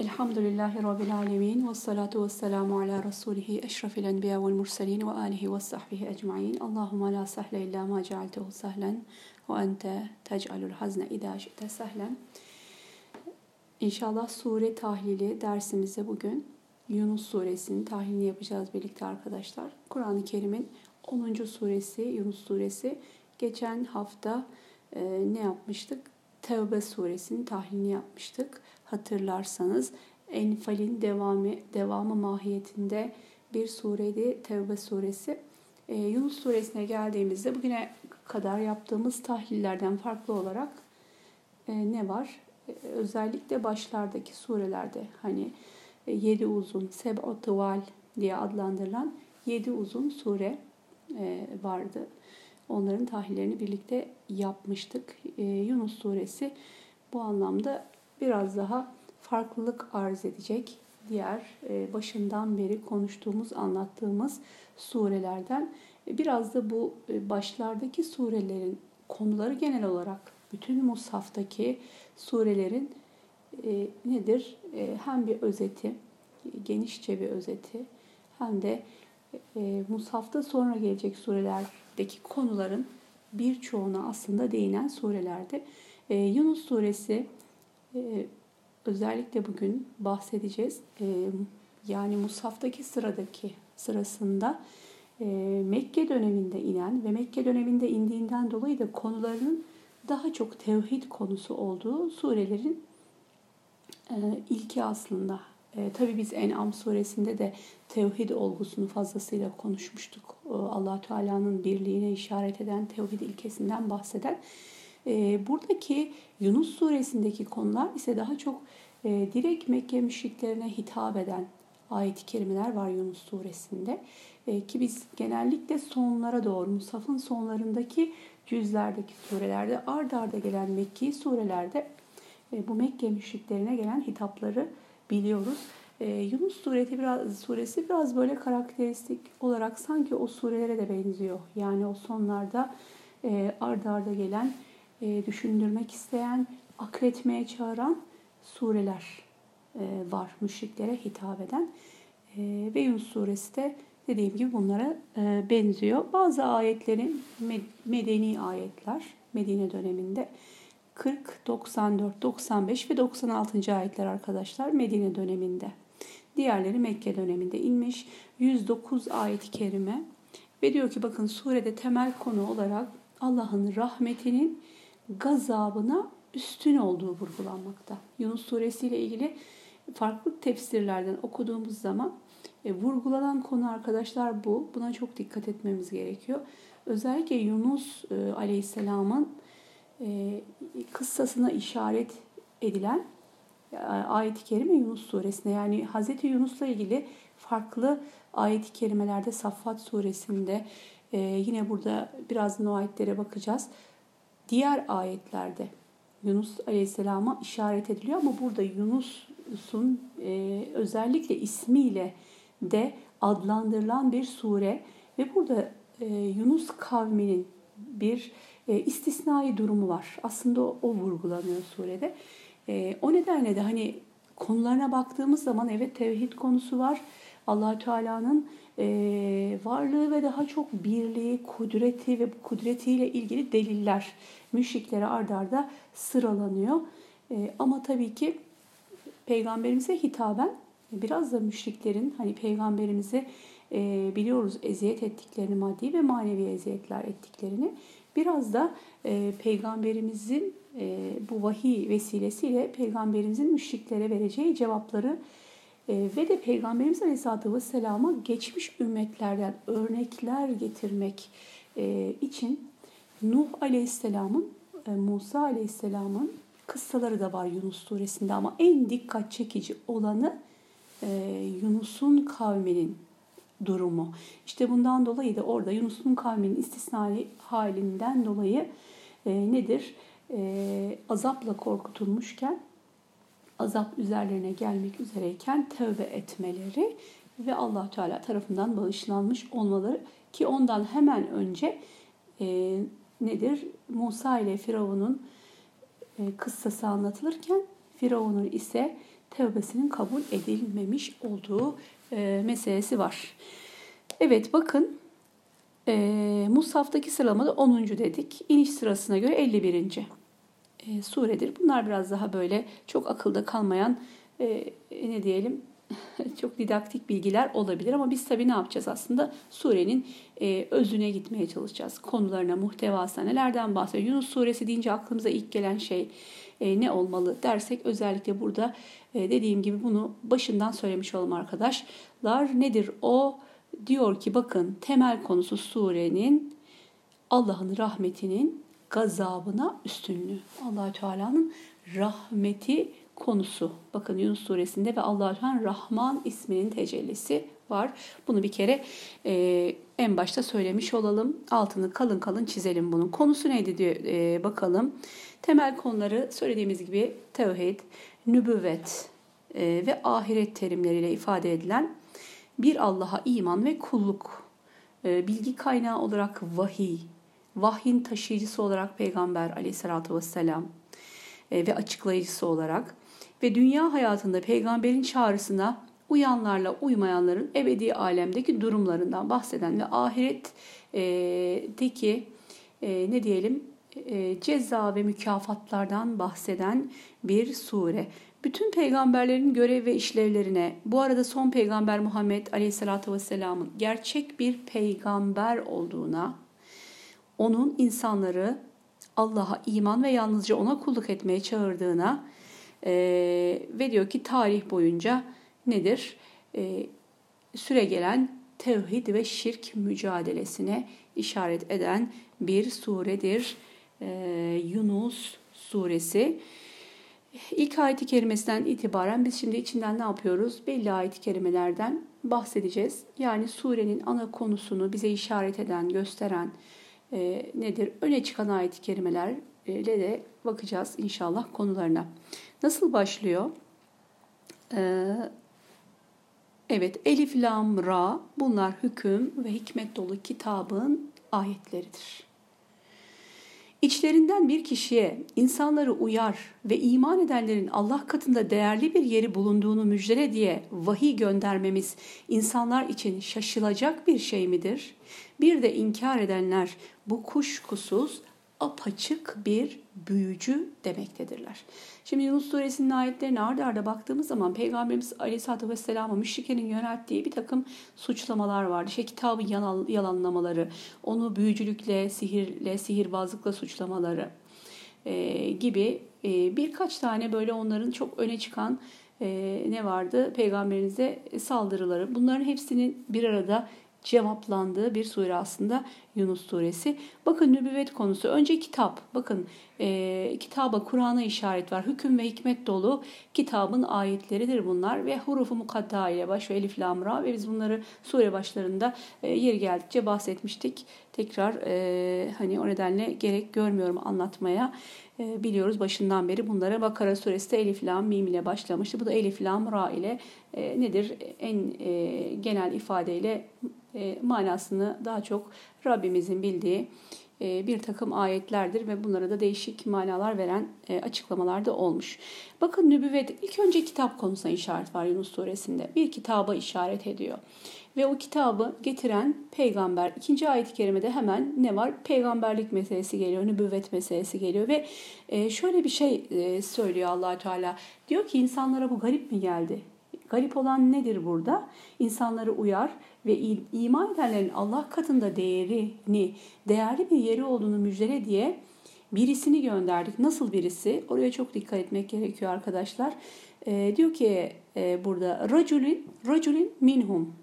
Elhamdülillahi Rabbil Alemin ve salatu ve selamu ala Resulihi eşrafil enbiya vel murselin ve alihi ve sahbihi ecmain. Allahümme la sahle illa ma cealtehu sahlen ve ente tec'alul hazne idâ şi'te sahlen. İnşallah sure tahlili dersimizde bugün Yunus suresinin tahlilini yapacağız birlikte arkadaşlar. Kur'an-ı Kerim'in 10. suresi Yunus suresi. Geçen hafta e, ne yapmıştık? Tevbe suresinin tahlilini yapmıştık. Hatırlarsanız Enfal'in devamı, devamı mahiyetinde bir sureydi Tevbe suresi. Ee, Yunus suresine geldiğimizde bugüne kadar yaptığımız tahlillerden farklı olarak e, ne var? E, özellikle başlardaki surelerde hani e, yedi uzun, seb'u diye adlandırılan yedi uzun sure e, vardı. Onların tahlillerini birlikte yapmıştık. E, Yunus suresi bu anlamda biraz daha farklılık arz edecek diğer e, başından beri konuştuğumuz, anlattığımız surelerden. E, biraz da bu e, başlardaki surelerin konuları genel olarak bütün Musaf'taki surelerin nedir? Hem bir özeti, genişçe bir özeti hem de Musaf'ta sonra gelecek surelerdeki konuların birçoğuna aslında değinen surelerde. Yunus suresi ee, özellikle bugün bahsedeceğiz. Ee, yani Musaf'taki sıradaki sırasında e, Mekke döneminde inen ve Mekke döneminde indiğinden dolayı da konularının daha çok tevhid konusu olduğu surelerin e, ilki aslında. E, tabii biz En'am suresinde de tevhid olgusunu fazlasıyla konuşmuştuk. E, allah Teala'nın birliğine işaret eden tevhid ilkesinden bahseden. E, buradaki Yunus suresindeki konular ise daha çok e, direkt Mekke müşriklerine hitap eden ayet-i kerimeler var Yunus suresinde. E, ki biz genellikle sonlara doğru, Musaf'ın sonlarındaki cüzlerdeki surelerde, ard arda gelen Mekki surelerde e, bu Mekke müşriklerine gelen hitapları biliyoruz. Yunus suresi biraz, suresi biraz böyle karakteristik olarak sanki o surelere de benziyor. Yani o sonlarda e, ard arda gelen e, düşündürmek isteyen, akletmeye çağıran sureler e, var müşriklere hitap eden. E, ve Yunus suresi de dediğim gibi bunlara benziyor. Bazı ayetlerin medeni ayetler Medine döneminde 40, 94, 95 ve 96. ayetler arkadaşlar Medine döneminde. Diğerleri Mekke döneminde inmiş. 109 ayet-i kerime ve diyor ki bakın surede temel konu olarak Allah'ın rahmetinin gazabına üstün olduğu vurgulanmakta. Yunus suresi ile ilgili farklı tefsirlerden okuduğumuz zaman e, vurgulanan konu arkadaşlar bu. Buna çok dikkat etmemiz gerekiyor. Özellikle Yunus e, aleyhisselamın e, kıssasına işaret edilen e, ayet-i kerime Yunus suresinde. Yani Hz. Yunus'la ilgili farklı ayet-i kerimelerde Saffat suresinde e, yine burada birazdan o ayetlere bakacağız diğer ayetlerde Yunus Aleyhisselam'a işaret ediliyor ama burada Yunus'un e, özellikle ismiyle de adlandırılan bir sure ve burada e, Yunus kavminin bir e, istisnai durumu var. Aslında o, o vurgulanıyor surede. E, o nedenle de hani konularına baktığımız zaman evet tevhid konusu var. allah Teala'nın varlığı ve daha çok birliği, kudreti ve bu kudretiyle ilgili deliller müşriklere ardarda sıralanıyor. Ama tabii ki peygamberimize hitaben biraz da müşriklerin hani peygamberimizi biliyoruz eziyet ettiklerini maddi ve manevi eziyetler ettiklerini biraz da peygamberimizin bu vahiy vesilesiyle peygamberimizin müşriklere vereceği cevapları ve de Peygamberimiz Aleyhisselatü Vesselam'a geçmiş ümmetlerden örnekler getirmek e, için Nuh Aleyhisselam'ın, e, Musa Aleyhisselam'ın kıssaları da var Yunus suresinde ama en dikkat çekici olanı e, Yunus'un kavminin durumu. İşte bundan dolayı da orada Yunus'un kavminin istisnai halinden dolayı nedir? Azapla korkutulmuşken azap üzerlerine gelmek üzereyken tövbe etmeleri ve allah Teala tarafından bağışlanmış olmaları ki ondan hemen önce e, nedir? Musa ile Firavun'un e, kıssası anlatılırken Firavun'un ise tevbesinin kabul edilmemiş olduğu e, meselesi var. Evet bakın e, Musaf'taki sıralamada 10. dedik. İniş sırasına göre 51. E, suredir. Bunlar biraz daha böyle çok akılda kalmayan e, ne diyelim çok didaktik bilgiler olabilir ama biz tabii ne yapacağız aslında? Surenin e, özüne gitmeye çalışacağız. Konularına, muhtevasına nelerden bahsediyor? Yunus suresi deyince aklımıza ilk gelen şey e, ne olmalı dersek özellikle burada e, dediğim gibi bunu başından söylemiş olalım arkadaşlar. Nedir o? Diyor ki bakın temel konusu surenin Allah'ın rahmetinin gazabına üstünlüğü. allah Teala'nın rahmeti konusu. Bakın Yunus suresinde ve Allah'ın Rahman isminin tecellisi var. Bunu bir kere e, en başta söylemiş olalım. Altını kalın kalın çizelim bunun. Konusu neydi diyor e, bakalım. Temel konuları söylediğimiz gibi tevhid, nübüvvet e, ve ahiret terimleriyle ifade edilen bir Allah'a iman ve kulluk. E, bilgi kaynağı olarak vahiy, vahyin taşıyıcısı olarak Peygamber aleyhissalatü vesselam e, ve açıklayıcısı olarak ve dünya hayatında peygamberin çağrısına uyanlarla uymayanların ebedi alemdeki durumlarından bahseden ve ahiretteki e, ne diyelim e, ceza ve mükafatlardan bahseden bir sure. Bütün peygamberlerin görev ve işlevlerine, bu arada son peygamber Muhammed Aleyhisselatü Vesselam'ın gerçek bir peygamber olduğuna, onun insanları Allah'a iman ve yalnızca ona kulluk etmeye çağırdığına e, ve diyor ki tarih boyunca nedir? E, süre gelen tevhid ve şirk mücadelesine işaret eden bir suredir. E, Yunus suresi. İlk ayet-i kerimesinden itibaren biz şimdi içinden ne yapıyoruz? Belli ayet-i kerimelerden bahsedeceğiz. Yani surenin ana konusunu bize işaret eden, gösteren e, nedir? Öne çıkan ayet-i kerimelerle de bakacağız inşallah konularına. Nasıl başlıyor? Ee, evet, Elif, Lam, Ra bunlar hüküm ve hikmet dolu kitabın ayetleridir. İçlerinden bir kişiye insanları uyar ve iman edenlerin Allah katında değerli bir yeri bulunduğunu müjdele diye vahiy göndermemiz insanlar için şaşılacak bir şey midir? Bir de inkar edenler bu kuşkusuz apaçık bir büyücü demektedirler. Şimdi Yunus Suresinin ayetlerine arda arda baktığımız zaman Peygamberimiz Aleyhisselatü Vesselam'a müşrikenin yönelttiği bir takım suçlamalar vardı. İşte kitabı yalanlamaları, onu büyücülükle, sihirle, sihirbazlıkla suçlamaları e, gibi e, birkaç tane böyle onların çok öne çıkan e, ne vardı? Peygamberimize saldırıları. Bunların hepsinin bir arada cevaplandığı bir sure aslında Yunus suresi. Bakın nübüvvet konusu. Önce kitap. Bakın e, kitaba, Kur'an'a işaret var. Hüküm ve hikmet dolu kitabın ayetleridir bunlar ve hurufu mukadda ile baş ve elif lamra ve biz bunları sure başlarında e, yeri geldikçe bahsetmiştik. Tekrar e, hani o nedenle gerek görmüyorum anlatmaya. E, biliyoruz başından beri bunlara Bakara suresi de elif lam mim ile başlamıştı. Bu da elif lam ra ile e, nedir? En e, genel ifadeyle e, manasını daha çok Rabbimizin bildiği e, bir takım ayetlerdir ve bunlara da değişik manalar veren e, açıklamalar da olmuş. Bakın nübüvvet ilk önce kitap konusuna işaret var Yunus suresinde. Bir kitaba işaret ediyor. Ve o kitabı getiren peygamber. ikinci ayet-i kerimede hemen ne var? Peygamberlik meselesi geliyor, nübüvvet meselesi geliyor ve e, şöyle bir şey söylüyor allah Teala. Diyor ki insanlara bu garip mi geldi? Garip olan nedir burada? İnsanları uyar ve iman edenlerin Allah katında değerini, değerli bir yeri olduğunu müjdele diye birisini gönderdik. Nasıl birisi? Oraya çok dikkat etmek gerekiyor arkadaşlar. E, diyor ki e, burada raculin, raculin minhum.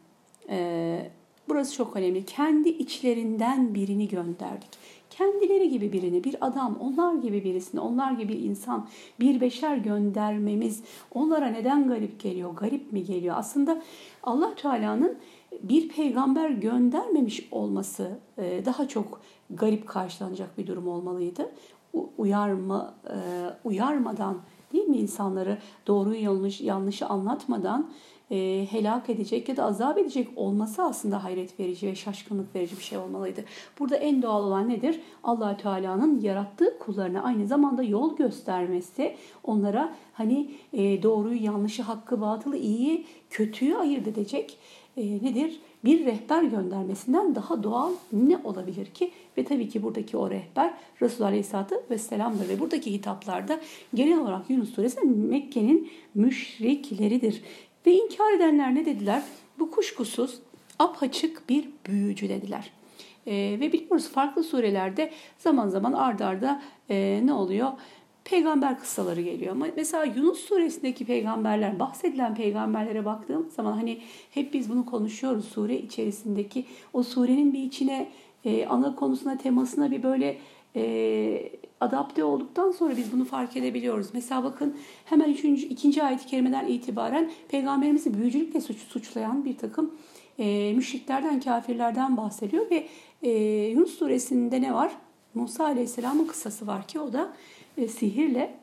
E, burası çok önemli. Kendi içlerinden birini gönderdik. Kendileri gibi birini, bir adam, onlar gibi birisini, onlar gibi insan, bir beşer göndermemiz onlara neden garip geliyor? Garip mi geliyor? Aslında Allah Teala'nın bir peygamber göndermemiş olması e, daha çok garip karşılanacak bir durum olmalıydı. Uyarma, e, uyarmadan değil mi insanları doğruyu yanlış yanlışı anlatmadan e, helak edecek ya da azap edecek olması aslında hayret verici ve şaşkınlık verici bir şey olmalıydı. Burada en doğal olan nedir? allah Teala'nın yarattığı kullarına aynı zamanda yol göstermesi, onlara hani e, doğruyu, yanlışı, hakkı, batılı, iyiyi, kötüyü ayırt edecek e, nedir? Bir rehber göndermesinden daha doğal ne olabilir ki? Ve tabii ki buradaki o rehber Resulullah Aleyhisselatü Vesselam'dır. Ve buradaki hitaplarda genel olarak Yunus Suresi Mekke'nin müşrikleridir. Ve inkar edenler ne dediler? Bu kuşkusuz apaçık bir büyücü dediler. E, ve biliyoruz farklı surelerde zaman zaman ard arda e, ne oluyor? Peygamber kıssaları geliyor. Ama mesela Yunus suresindeki peygamberler, bahsedilen peygamberlere baktığım zaman hani hep biz bunu konuşuyoruz sure içerisindeki o surenin bir içine e, ana konusuna, temasına bir böyle e, adapte olduktan sonra biz bunu fark edebiliyoruz. Mesela bakın hemen üçüncü, ikinci ayet-i kerimeden itibaren peygamberimizi büyücülükle suç, suçlayan bir takım e, müşriklerden, kafirlerden bahsediyor ve e, Yunus suresinde ne var? Musa aleyhisselamın kısası var ki o da e, sihirle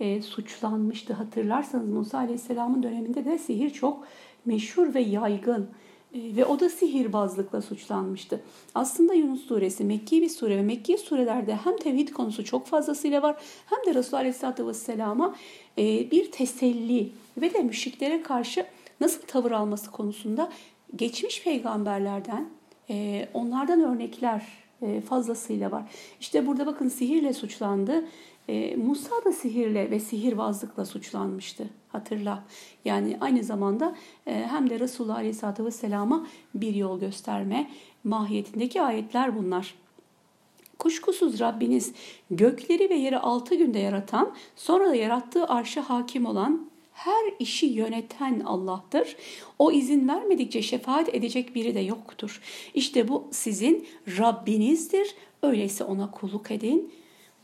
e, suçlanmıştı. Hatırlarsanız Musa aleyhisselamın döneminde de sihir çok meşhur ve yaygın. E, ve o da sihirbazlıkla suçlanmıştı. Aslında Yunus suresi Mekki bir sure ve Mekki surelerde hem tevhid konusu çok fazlasıyla var hem de Resulullah Aleyhisselatü Vesselam'a e, bir teselli ve de müşriklere karşı nasıl tavır alması konusunda geçmiş peygamberlerden e, onlardan örnekler fazlasıyla var. İşte burada bakın sihirle suçlandı. Musa da sihirle ve sihirbazlıkla suçlanmıştı. Hatırla. Yani aynı zamanda hem de Resulullah Aleyhisselatü Vesselam'a bir yol gösterme mahiyetindeki ayetler bunlar. Kuşkusuz Rabbiniz gökleri ve yeri altı günde yaratan, sonra da yarattığı arşa hakim olan her işi yöneten Allah'tır. O izin vermedikçe şefaat edecek biri de yoktur. İşte bu sizin Rabbinizdir. Öyleyse ona kulluk edin.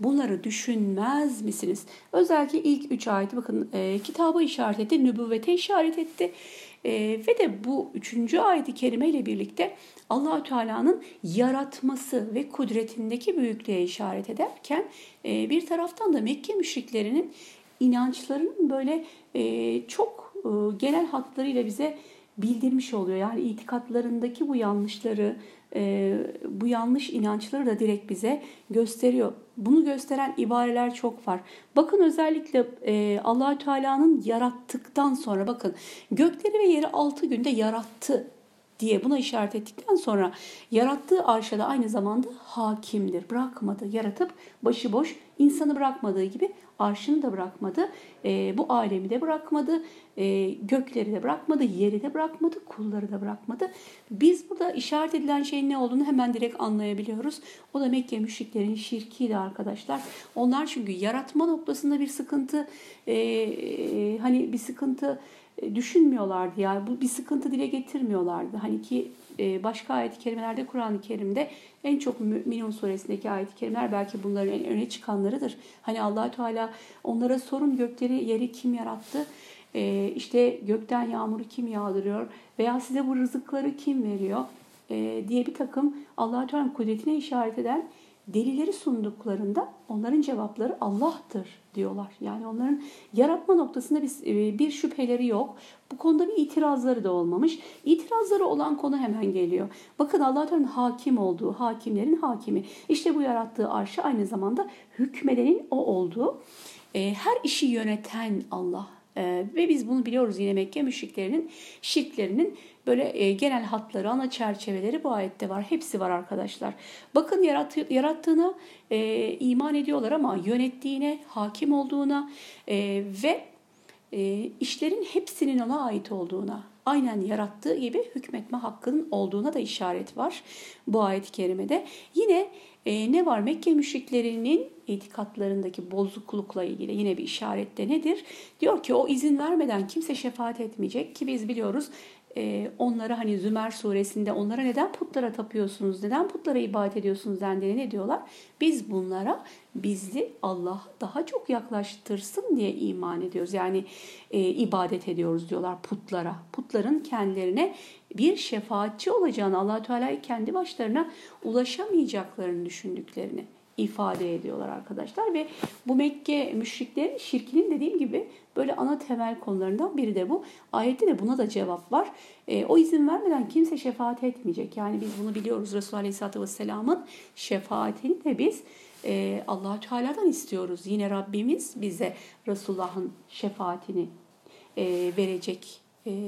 Bunları düşünmez misiniz? Özellikle ilk üç ayeti bakın e, kitaba işaret etti, nübüvvete işaret etti. E, ve de bu üçüncü ayeti kerime ile birlikte Allahü Teala'nın yaratması ve kudretindeki büyüklüğe işaret ederken e, bir taraftan da Mekke müşriklerinin inançlarının böyle e, çok e, genel hatlarıyla bize bildirmiş oluyor. Yani itikatlarındaki bu yanlışları, e, bu yanlış inançları da direkt bize gösteriyor. Bunu gösteren ibareler çok var. Bakın özellikle e, Allahü Teala'nın yarattıktan sonra bakın gökleri ve yeri altı günde yarattı diye buna işaret ettikten sonra yarattığı arşada aynı zamanda hakimdir. Bırakmadı. Yaratıp başıboş insanı bırakmadığı gibi arşını da bırakmadı. E, bu alemi de bırakmadı. E, gökleri de bırakmadı. Yeri de bırakmadı. Kulları da bırakmadı. Biz burada işaret edilen şeyin ne olduğunu hemen direkt anlayabiliyoruz. O da Mekke müşriklerin şirkiydi arkadaşlar. Onlar çünkü yaratma noktasında bir sıkıntı e, e, hani bir sıkıntı e, düşünmüyorlardı yani bu bir sıkıntı dile getirmiyorlardı. Hani ki başka ayet-i kerimelerde Kur'an-ı Kerim'de en çok Müminun suresindeki ayet-i kerimeler belki bunların en öne çıkanlarıdır. Hani allah Teala onlara sorun gökleri yeri kim yarattı? E, işte gökten yağmuru kim yağdırıyor? Veya size bu rızıkları kim veriyor? diye bir takım allah Teala'nın kudretine işaret eden delileri sunduklarında onların cevapları Allah'tır diyorlar. Yani onların yaratma noktasında bir, e, bir şüpheleri yok. Bu konuda bir itirazları da olmamış. İtirazları olan konu hemen geliyor. Bakın Allah Teala'nın hakim olduğu, hakimlerin hakimi. İşte bu yarattığı arşı aynı zamanda hükmedenin o olduğu. E, her işi yöneten Allah. E, ve biz bunu biliyoruz yine Mekke müşriklerinin şirklerinin böyle e, genel hatları, ana çerçeveleri bu ayette var. Hepsi var arkadaşlar. Bakın yarattı, yarattığına e, iman ediyorlar ama yönettiğine, hakim olduğuna e, ve işlerin hepsinin ona ait olduğuna, aynen yarattığı gibi hükmetme hakkının olduğuna da işaret var bu ayet-i kerimede. Yine e, ne var? Mekke müşriklerinin itikatlarındaki bozuklukla ilgili yine bir işarette nedir? Diyor ki o izin vermeden kimse şefaat etmeyecek ki biz biliyoruz e, onlara hani Zümer suresinde onlara neden putlara tapıyorsunuz, neden putlara ibadet ediyorsunuz dendiğinde ne diyorlar? Biz bunlara bizi Allah'a daha çok yaklaştırsın diye iman ediyoruz. Yani e, ibadet ediyoruz diyorlar putlara. Putların kendilerine bir şefaatçi olacağını, allah Teala'yı kendi başlarına ulaşamayacaklarını düşündüklerini ifade ediyorlar arkadaşlar ve bu Mekke müşriklerin şirkinin dediğim gibi böyle ana temel konularından biri de bu. Ayette de buna da cevap var. E, o izin vermeden kimse şefaat etmeyecek. Yani biz bunu biliyoruz Resulullah Aleyhisselatü Vesselam'ın şefaatini de biz e, allah Teala'dan istiyoruz. Yine Rabbimiz bize Resulullah'ın şefaatini e, verecek,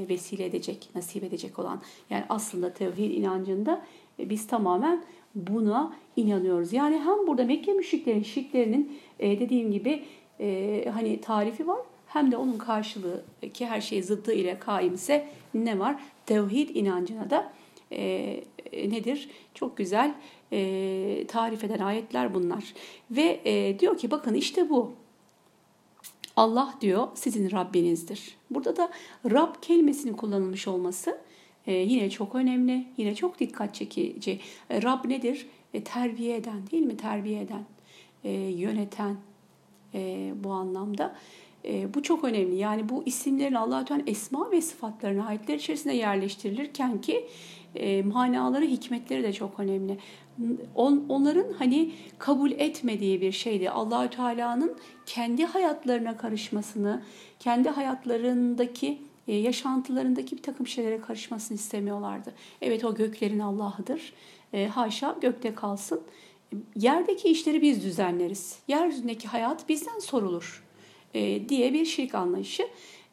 vesile edecek, nasip edecek olan. Yani aslında tevhid inancında e, biz tamamen buna inanıyoruz. Yani hem burada Mekke müşriklerin şirklerinin e, dediğim gibi e, hani tarifi var hem de onun karşılığı ki her şey zıddı ile kaimse ne var? Tevhid inancına da e, nedir? Çok güzel e, tarif eden ayetler bunlar. Ve e, diyor ki bakın işte bu. Allah diyor sizin Rabbinizdir. Burada da Rab kelimesinin kullanılmış olması e, yine çok önemli, yine çok dikkat çekici. E, Rab nedir? E, terbiye eden değil mi? Terbiye eden, e, yöneten bu anlamda. Bu çok önemli. Yani bu isimlerin Allah-u esma ve sıfatlarına ayetler içerisinde yerleştirilirken ki e, manaları, hikmetleri de çok önemli. On, onların hani kabul etmediği bir şeydi. Allahü Teala'nın kendi hayatlarına karışmasını, kendi hayatlarındaki e, yaşantılarındaki bir takım şeylere karışmasını istemiyorlardı. Evet o göklerin Allah'ıdır. E, haşa gökte kalsın. Yerdeki işleri biz düzenleriz. Yeryüzündeki hayat bizden sorulur e, diye bir şirk anlayışı.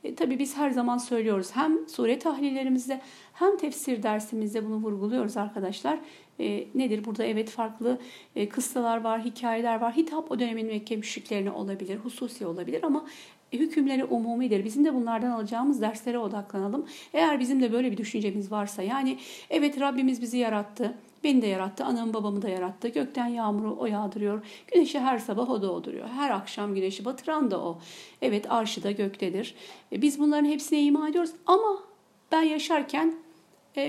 E, tabii biz her zaman söylüyoruz hem sure tahlillerimizde hem tefsir dersimizde bunu vurguluyoruz arkadaşlar. E, nedir? Burada evet farklı e, kıssalar var, hikayeler var. Hitap o dönemin Mekke müşriklerine olabilir, hususi olabilir ama hükümleri umumidir. Bizim de bunlardan alacağımız derslere odaklanalım. Eğer bizim de böyle bir düşüncemiz varsa yani evet Rabbimiz bizi yarattı. Beni de yarattı, anamı babamı da yarattı. Gökten yağmuru o yağdırıyor. Güneşi her sabah o doğduruyor. Her akşam güneşi batıran da o. Evet arşı da göktedir. E, biz bunların hepsine iman ediyoruz ama ben yaşarken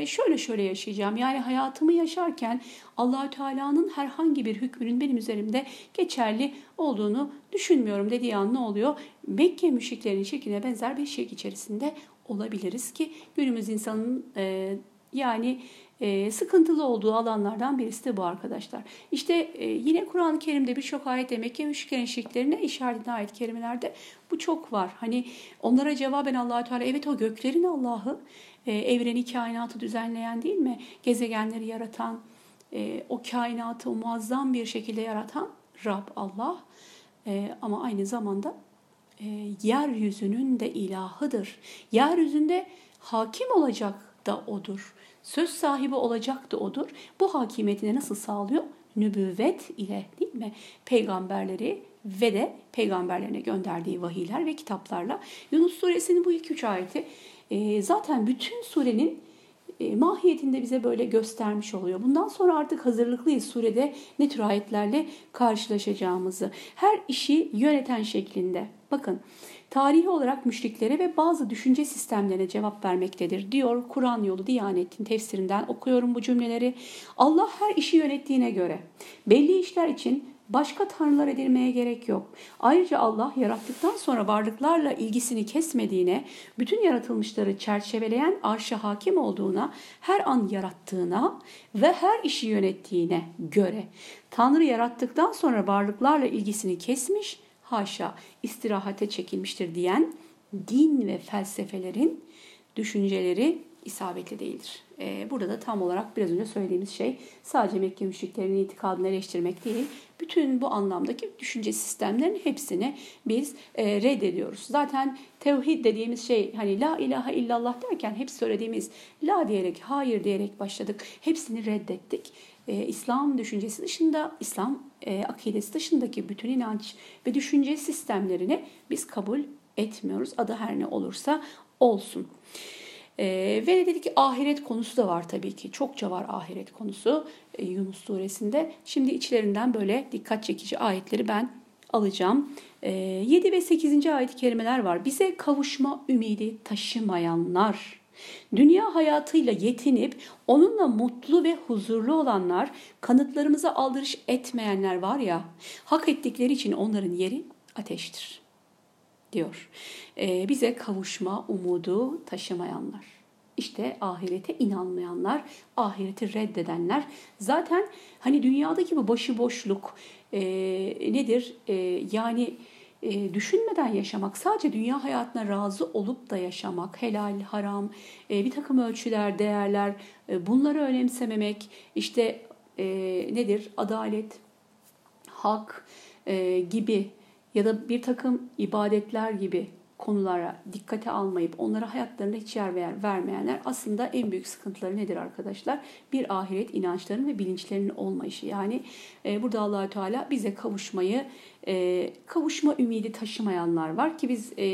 şöyle şöyle yaşayacağım. Yani hayatımı yaşarken Allahü Teala'nın herhangi bir hükmünün benim üzerimde geçerli olduğunu düşünmüyorum dediği an ne oluyor? Mekke müşriklerinin şirkine benzer bir şirk içerisinde olabiliriz ki günümüz insanın e, yani e, sıkıntılı olduğu alanlardan birisi de bu arkadaşlar. İşte e, yine Kur'an-ı Kerim'de birçok ayet demek ki müşriklerin şirklerine işaret eden ayet kerimelerde bu çok var. Hani onlara cevaben allah Teala evet o göklerin Allah'ı, e, evreni kainatı düzenleyen değil mi? Gezegenleri yaratan, e, o kainatı muazzam bir şekilde yaratan Rab Allah. E, ama aynı zamanda e, yeryüzünün de ilahıdır. Yeryüzünde hakim olacak da odur söz sahibi olacak da odur. Bu hakimiyetini nasıl sağlıyor? Nübüvvet ile değil mi? Peygamberleri ve de peygamberlerine gönderdiği vahiyler ve kitaplarla. Yunus suresinin bu ilk üç ayeti e, zaten bütün surenin e, mahiyetinde bize böyle göstermiş oluyor. Bundan sonra artık hazırlıklıyız surede ne tür ayetlerle karşılaşacağımızı. Her işi yöneten şeklinde. Bakın tarihi olarak müşriklere ve bazı düşünce sistemlerine cevap vermektedir diyor Kur'an yolu Diyanet'in tefsirinden okuyorum bu cümleleri. Allah her işi yönettiğine göre belli işler için başka tanrılar edilmeye gerek yok. Ayrıca Allah yarattıktan sonra varlıklarla ilgisini kesmediğine, bütün yaratılmışları çerçeveleyen arşa hakim olduğuna, her an yarattığına ve her işi yönettiğine göre Tanrı yarattıktan sonra varlıklarla ilgisini kesmiş haşa istirahate çekilmiştir diyen din ve felsefelerin düşünceleri isabetli değildir. Ee, burada da tam olarak biraz önce söylediğimiz şey sadece Mekke müşriklerinin itikadını eleştirmek değil, bütün bu anlamdaki düşünce sistemlerinin hepsini biz e, reddediyoruz. Zaten tevhid dediğimiz şey hani la ilahe illallah derken hep söylediğimiz la diyerek, hayır diyerek başladık. Hepsini reddettik. Ee, İslam düşüncesi dışında, İslam e, akidesi dışındaki bütün inanç ve düşünce sistemlerini biz kabul etmiyoruz. Adı her ne olursa olsun. Ee, ve dedik ki ahiret konusu da var tabii ki. Çokça var ahiret konusu e, Yunus suresinde. Şimdi içlerinden böyle dikkat çekici ayetleri ben alacağım. E, 7 ve 8. ayet-i kerimeler var. Bize kavuşma ümidi taşımayanlar Dünya hayatıyla yetinip onunla mutlu ve huzurlu olanlar, kanıtlarımıza aldırış etmeyenler var ya, hak ettikleri için onların yeri ateştir diyor. Ee, bize kavuşma umudu taşımayanlar. İşte ahirete inanmayanlar, ahireti reddedenler. Zaten hani dünyadaki bu başıboşluk, e, nedir? E, yani e, düşünmeden yaşamak, sadece dünya hayatına razı olup da yaşamak, helal, haram, e, bir takım ölçüler, değerler, e, bunları önemsememek, işte e, nedir? Adalet, hak e, gibi ya da bir takım ibadetler gibi konulara dikkate almayıp onlara hayatlarında hiç yer ver, vermeyenler aslında en büyük sıkıntıları nedir arkadaşlar? Bir ahiret inançlarının ve bilinçlerinin olmayışı. Yani e, burada allah Teala bize kavuşmayı, e, kavuşma ümidi taşımayanlar var ki biz e,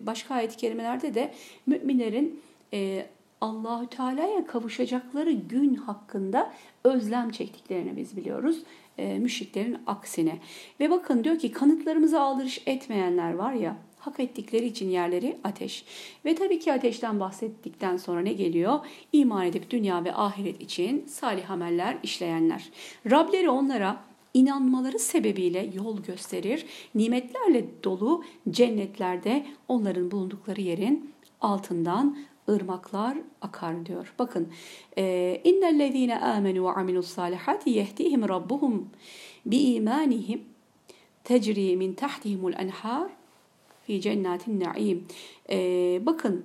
başka ayet-i kerimelerde de müminlerin e, Allahü Teala'ya kavuşacakları gün hakkında özlem çektiklerini biz biliyoruz. E, müşriklerin aksine. Ve bakın diyor ki kanıtlarımıza aldırış etmeyenler var ya hak ettikleri için yerleri ateş. Ve tabii ki ateşten bahsettikten sonra ne geliyor? İman edip dünya ve ahiret için salih ameller işleyenler. Rableri onlara inanmaları sebebiyle yol gösterir. Nimetlerle dolu cennetlerde onların bulundukları yerin altından ırmaklar akar diyor. Bakın innellezine amenu ve amilus salihati yehdihim rabbuhum bi imanihim tecri min tahtihimul enhar fi cennetin naim. Ee, bakın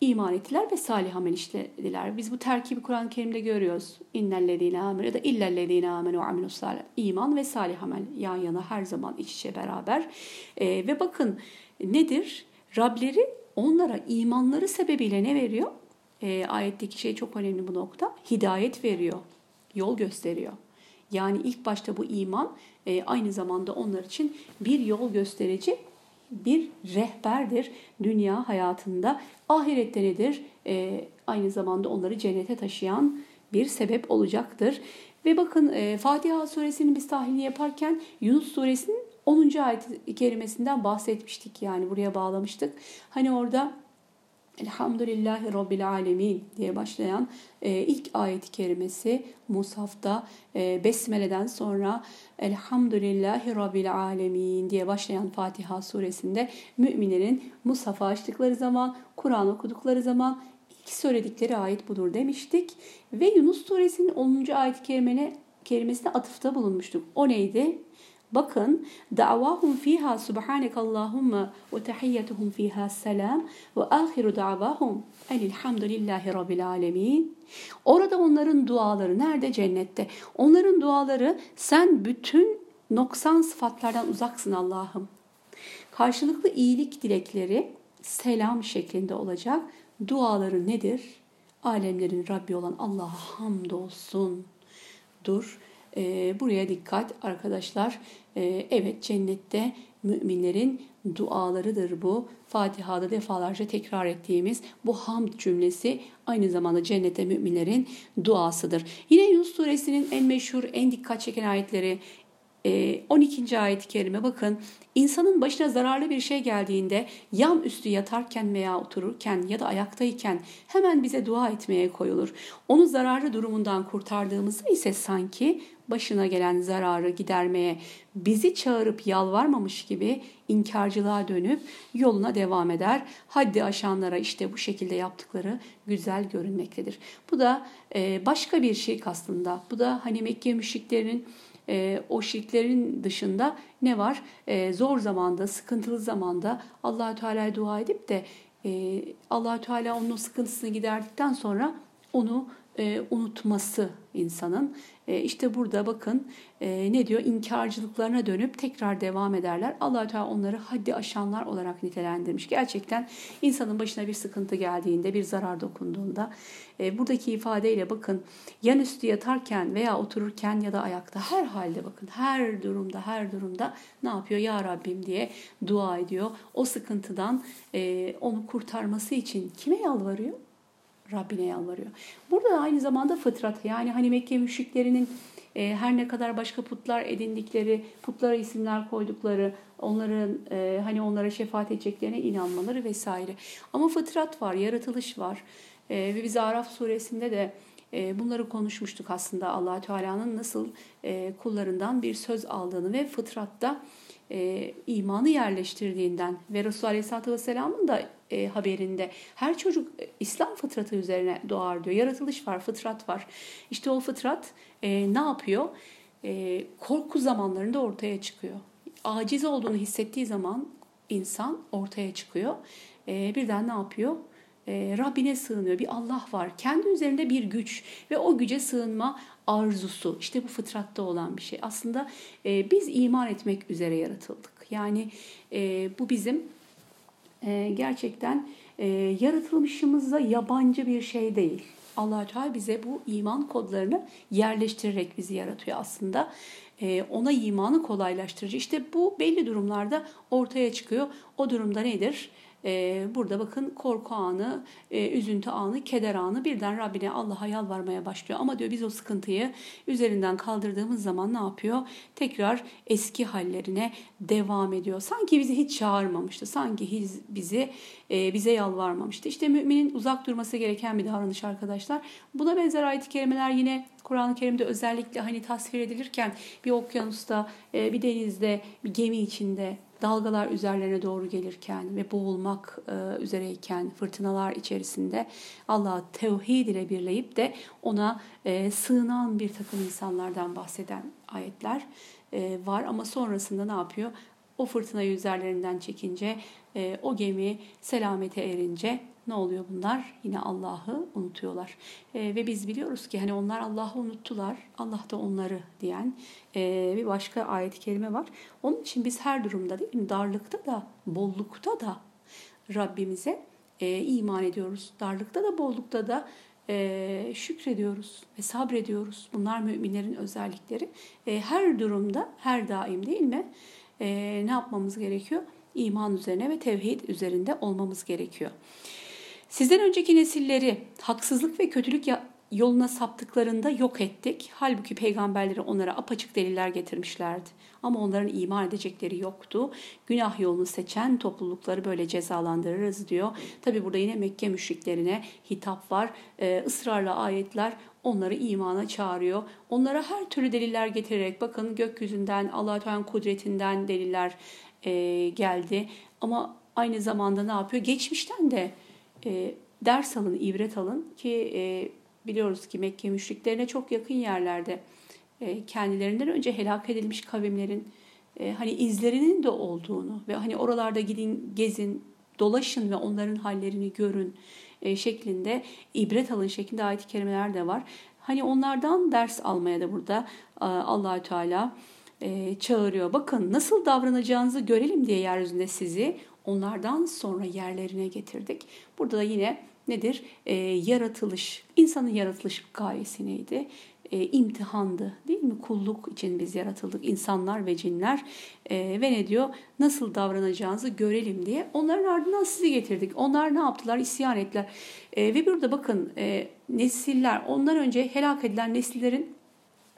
iman ettiler ve salih amel işlediler. Biz bu terkibi Kur'an-ı Kerim'de görüyoruz. İnnellezine amenu ya da illellezine amenu ve amilus salih. İman ve salih amel yan yana her zaman iç içe beraber. Ee, ve bakın nedir? Rableri onlara imanları sebebiyle ne veriyor? E, ayetteki şey çok önemli bu nokta. Hidayet veriyor, yol gösteriyor. Yani ilk başta bu iman e, aynı zamanda onlar için bir yol gösterici, bir rehberdir dünya hayatında. Ahirette nedir? E, aynı zamanda onları cennete taşıyan bir sebep olacaktır. Ve bakın e, Fatiha suresinin biz tahlili yaparken Yunus suresinin 10. ayet kerimesinden bahsetmiştik yani buraya bağlamıştık. Hani orada Elhamdülillahi Rabbil Alemin diye başlayan e, ilk ayet-i kerimesi Musaf'ta e, Besmele'den sonra Elhamdülillahi Rabbil Alemin diye başlayan Fatiha suresinde müminlerin Musaf'ı açtıkları zaman, Kur'an okudukları zaman ilk söyledikleri ayet budur demiştik. Ve Yunus suresinin 10. ayet-i kerimesine atıfta bulunmuştuk. O neydi? Bakın davahum fiha subhanekallahumma ve tahiyyetuhum fiha selam ve ahiru davahum elhamdülillahi rabbil alemin. Orada onların duaları nerede? Cennette. Onların duaları sen bütün noksan sıfatlardan uzaksın Allah'ım. Karşılıklı iyilik dilekleri selam şeklinde olacak. Duaları nedir? Alemlerin Rabbi olan Allah'a hamdolsun. Dur e, buraya dikkat arkadaşlar. E, evet cennette müminlerin dualarıdır bu. Fatiha'da defalarca tekrar ettiğimiz bu hamd cümlesi aynı zamanda cennette müminlerin duasıdır. Yine Yunus suresinin en meşhur, en dikkat çeken ayetleri 12. E, ayet-i kerime bakın insanın başına zararlı bir şey geldiğinde yan üstü yatarken veya otururken ya da ayaktayken hemen bize dua etmeye koyulur. Onu zararlı durumundan kurtardığımızda ise sanki başına gelen zararı gidermeye bizi çağırıp yalvarmamış gibi inkarcılığa dönüp yoluna devam eder. Haddi aşanlara işte bu şekilde yaptıkları güzel görünmektedir. Bu da e, başka bir şirk aslında. Bu da hani Mekke müşriklerinin e, o şirklerin dışında ne var? E, zor zamanda, sıkıntılı zamanda allah Teala'ya dua edip de e, allah Teala onun sıkıntısını giderdikten sonra onu e, unutması insanın. E, işte burada bakın e, ne diyor? İnkarcılıklarına dönüp tekrar devam ederler. allah Teala onları haddi aşanlar olarak nitelendirmiş. Gerçekten insanın başına bir sıkıntı geldiğinde, bir zarar dokunduğunda e, buradaki ifadeyle bakın yan üstü yatarken veya otururken ya da ayakta her halde bakın her durumda her durumda ne yapıyor? Ya Rabbim diye dua ediyor. O sıkıntıdan e, onu kurtarması için kime yalvarıyor? Rabbine yalvarıyor. Burada da aynı zamanda fıtrat yani hani Mekke müşriklerinin e, her ne kadar başka putlar edindikleri, putlara isimler koydukları, onların e, hani onlara şefaat edeceklerine inanmaları vesaire. Ama fıtrat var, yaratılış var. E, ve biz Araf suresinde de e, bunları konuşmuştuk aslında allah Teala'nın nasıl e, kullarından bir söz aldığını ve fıtratta e, imanı yerleştirdiğinden ve Resulü Aleyhisselatü Vesselam'ın da e, haberinde her çocuk e, İslam fıtratı üzerine doğar diyor. Yaratılış var, fıtrat var. İşte o fıtrat e, ne yapıyor? e, korku zamanlarında ortaya çıkıyor. Aciz olduğunu hissettiği zaman insan ortaya çıkıyor. E, birden ne yapıyor? E, Rabbine sığınıyor. Bir Allah var. Kendi üzerinde bir güç ve o güce sığınma arzusu. İşte bu fıtratta olan bir şey. Aslında e, biz iman etmek üzere yaratıldık. Yani e, bu bizim e, gerçekten e, yaratılmışımıza yabancı bir şey değil allah Teala bize bu iman kodlarını yerleştirerek bizi yaratıyor aslında. Ee, ona imanı kolaylaştırıcı. İşte bu belli durumlarda ortaya çıkıyor. O durumda nedir? Ee, burada bakın korku anı, e, üzüntü anı, keder anı birden Rabbine Allah'a yalvarmaya başlıyor. Ama diyor biz o sıkıntıyı üzerinden kaldırdığımız zaman ne yapıyor? Tekrar eski hallerine devam ediyor. Sanki bizi hiç çağırmamıştı. Sanki bizi e, bize yalvarmamıştı. İşte müminin uzak durması gereken bir davranış arkadaşlar. Buna benzer ayet-i kerimeler yine Kur'an-ı Kerim'de özellikle hani tasvir edilirken bir okyanusta, e, bir denizde, bir gemi içinde dalgalar üzerlerine doğru gelirken ve boğulmak e, üzereyken fırtınalar içerisinde Allah'ı tevhid ile birleyip de ona e, sığınan bir takım insanlardan bahseden ayetler e, var ama sonrasında ne yapıyor? O fırtınayı üzerlerinden çekince, o gemi selamete erince ne oluyor bunlar? Yine Allah'ı unutuyorlar. E, ve biz biliyoruz ki hani onlar Allah'ı unuttular. Allah da onları diyen e, bir başka ayet-i kerime var. Onun için biz her durumda değil mi? Darlıkta da, bollukta da Rabbimize e, iman ediyoruz. Darlıkta da, bollukta da e, şükrediyoruz ve sabrediyoruz. Bunlar müminlerin özellikleri. E, her durumda, her daim değil mi? E, ne yapmamız gerekiyor? İman üzerine ve tevhid üzerinde olmamız gerekiyor. Sizden önceki nesilleri haksızlık ve kötülük yoluna saptıklarında yok ettik. Halbuki peygamberleri onlara apaçık deliller getirmişlerdi. Ama onların iman edecekleri yoktu. Günah yolunu seçen toplulukları böyle cezalandırırız diyor. Tabi burada yine Mekke müşriklerine hitap var. Ee, ısrarla ayetler onları imana çağırıyor. Onlara her türlü deliller getirerek bakın gökyüzünden Allah Teala'nın kudretinden deliller e, geldi. Ama aynı zamanda ne yapıyor? Geçmişten de e, ders alın, ibret alın ki e, biliyoruz ki Mekke müşriklerine çok yakın yerlerde e, kendilerinden önce helak edilmiş kavimlerin e, hani izlerinin de olduğunu ve hani oralarda gidin, gezin, dolaşın ve onların hallerini görün e, şeklinde ibret alın şeklinde ayet-i kerimeler de var. Hani onlardan ders almaya da burada Allahü Teala e, çağırıyor. Bakın nasıl davranacağınızı görelim diye yeryüzünde sizi onlardan sonra yerlerine getirdik. Burada da yine nedir? E, yaratılış, insanın yaratılış gayesi neydi? E, imtihandı değil mi? Kulluk için biz yaratıldık insanlar ve cinler e, ve ne diyor? Nasıl davranacağınızı görelim diye onların ardından sizi getirdik. Onlar ne yaptılar? İsyan ettiler. E, ve burada bakın e, nesiller ondan önce helak edilen nesillerin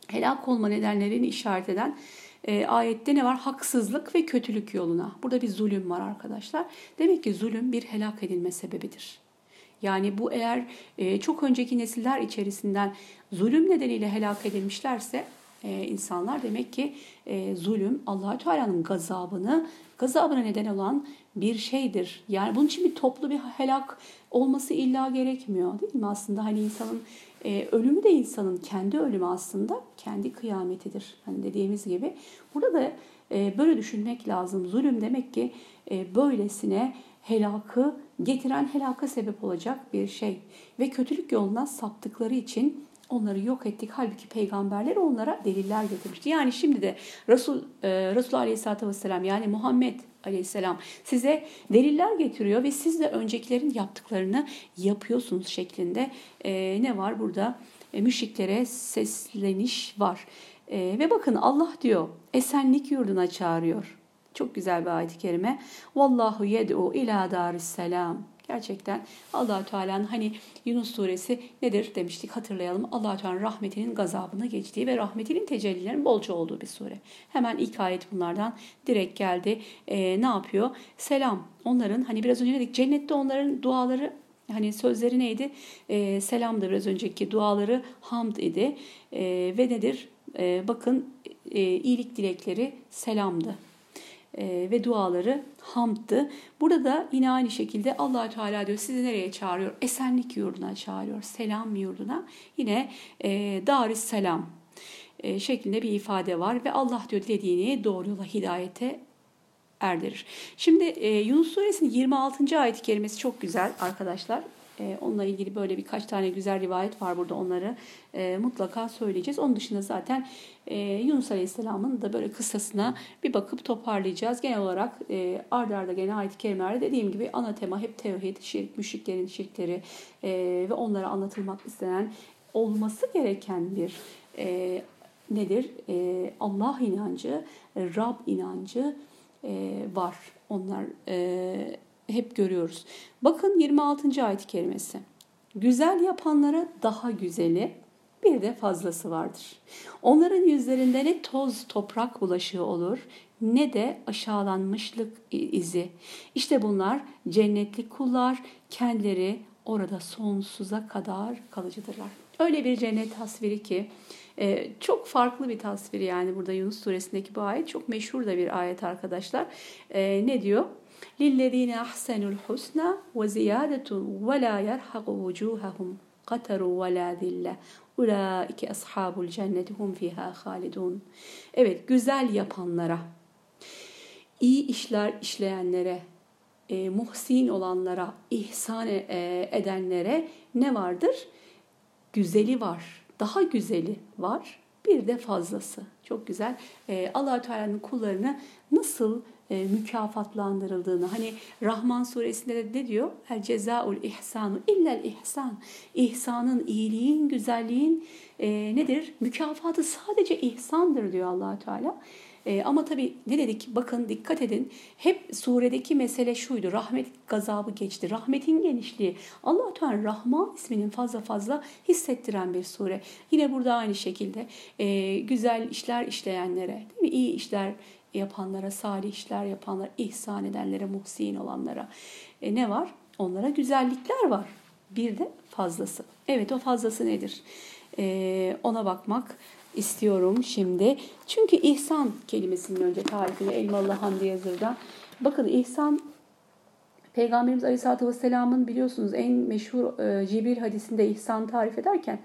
helak olma nedenlerini işaret eden e, ayette ne var? Haksızlık ve kötülük yoluna. Burada bir zulüm var arkadaşlar. Demek ki zulüm bir helak edilme sebebidir. Yani bu eğer e, çok önceki nesiller içerisinden zulüm nedeniyle helak edilmişlerse e, insanlar demek ki e, zulüm allah Teala'nın gazabını, gazabına neden olan bir şeydir. Yani bunun için bir toplu bir helak olması illa gerekmiyor değil mi? Aslında hani insanın e, ölümü de insanın kendi ölümü aslında kendi kıyametidir. Hani dediğimiz gibi burada da e, böyle düşünmek lazım. Zulüm demek ki e, böylesine helakı getiren helaka sebep olacak bir şey. Ve kötülük yoluna saptıkları için onları yok ettik. Halbuki peygamberler onlara deliller getirmişti. Yani şimdi de Resul, e, Resul Aleyhisselatü Vesselam yani Muhammed Aleyhisselam size deliller getiriyor ve siz de öncekilerin yaptıklarını yapıyorsunuz şeklinde e, ne var burada? E, müşriklere sesleniş var. E, ve bakın Allah diyor esenlik yurduna çağırıyor. Çok güzel bir ayet-i kerime. Vallahu yed'u ila daris selam. Gerçekten allah Teala'nın hani Yunus suresi nedir demiştik hatırlayalım. allah Teala'nın rahmetinin gazabına geçtiği ve rahmetinin tecellilerin bolca olduğu bir sure. Hemen ilk ayet bunlardan direkt geldi. Ee, ne yapıyor? Selam. Onların hani biraz önce dedik cennette onların duaları Hani sözleri neydi? Ee, selamdı biraz önceki duaları hamd idi. Ee, ve nedir? Ee, bakın e, iyilik dilekleri selamdı e, ve duaları hamddı. Burada da yine aynı şekilde allah Teala diyor sizi nereye çağırıyor? Esenlik yurduna çağırıyor. Selam yurduna. Yine e, Daris Selam. e, şeklinde bir ifade var ve Allah diyor dilediğini doğru yola hidayete erdirir. Şimdi e, Yunus suresinin 26. ayet-i kerimesi çok güzel arkadaşlar. E, onunla ilgili böyle birkaç tane güzel rivayet var burada onları e, mutlaka söyleyeceğiz. Onun dışında zaten e, Yunus Aleyhisselam'ın da böyle kıssasına bir bakıp toparlayacağız. Genel olarak e, arda arda gene ayet-i kerimelerde dediğim gibi ana tema hep tevhid, şirk, müşriklerin şirkleri e, ve onlara anlatılmak istenen olması gereken bir e, nedir? E, Allah inancı, Rab inancı e, var. Onlar e, hep görüyoruz. Bakın 26. ayet-i kerimesi. Güzel yapanlara daha güzeli, bir de fazlası vardır. Onların yüzlerinde ne toz toprak bulaşığı olur ne de aşağılanmışlık izi. İşte bunlar cennetlik kullar, kendileri orada sonsuza kadar kalıcıdırlar. Öyle bir cennet tasviri ki e, çok farklı bir tasvir yani burada Yunus suresindeki bu ayet çok meşhur da bir ayet arkadaşlar. E, ne diyor? لِلَّذ۪ينَ أَحْسَنُوا الْحُسْنَى وَزِيَادَةٌ وَلَا يَرْحَقُ وُجُوهَهُمْ قَتَرٌ وَلَا ذِلَّةٌ Ulaike ashabul cenneti hum fiha halidun. Evet, güzel yapanlara, iyi işler işleyenlere, e, muhsin olanlara, ihsan e, edenlere ne vardır? Güzeli var, daha güzeli var, bir de fazlası. Çok güzel. E, allah Teala'nın kullarını nasıl e, mükafatlandırıldığını. Hani Rahman suresinde de ne diyor? El cezaul ihsanu illel ihsan. İhsanın, iyiliğin, güzelliğin e, nedir? Mükafatı sadece ihsandır diyor allah Teala. E, ama tabii ne dedik? Bakın dikkat edin. Hep suredeki mesele şuydu. Rahmet gazabı geçti. Rahmetin genişliği. allah Teala Rahman isminin fazla fazla hissettiren bir sure. Yine burada aynı şekilde e, güzel işler işleyenlere, değil mi? iyi işler yapanlara, salih işler yapanlara, ihsan edenlere, muhsin olanlara e, ne var? Onlara güzellikler var. Bir de fazlası. Evet o fazlası nedir? E, ona bakmak istiyorum şimdi. Çünkü ihsan kelimesinin önce tarifini Elmalı Hamdi Yazır'da. Bakın ihsan Peygamberimiz Aleyhisselatü Vesselam'ın biliyorsunuz en meşhur e, Cibril hadisinde ihsan tarif ederken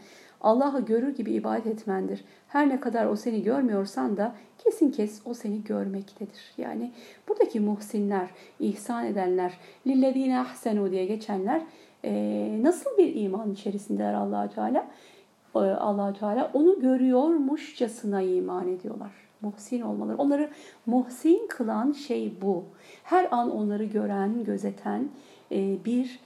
Allah'ı görür gibi ibadet etmendir. Her ne kadar o seni görmüyorsan da kesin kes o seni görmektedir. Yani buradaki muhsinler, ihsan edenler, lillezine ahsenu diye geçenler e, nasıl bir iman içerisindeler allah Teala? E, allah Teala onu görüyormuşçasına iman ediyorlar. Muhsin olmaları. Onları muhsin kılan şey bu. Her an onları gören, gözeten e, bir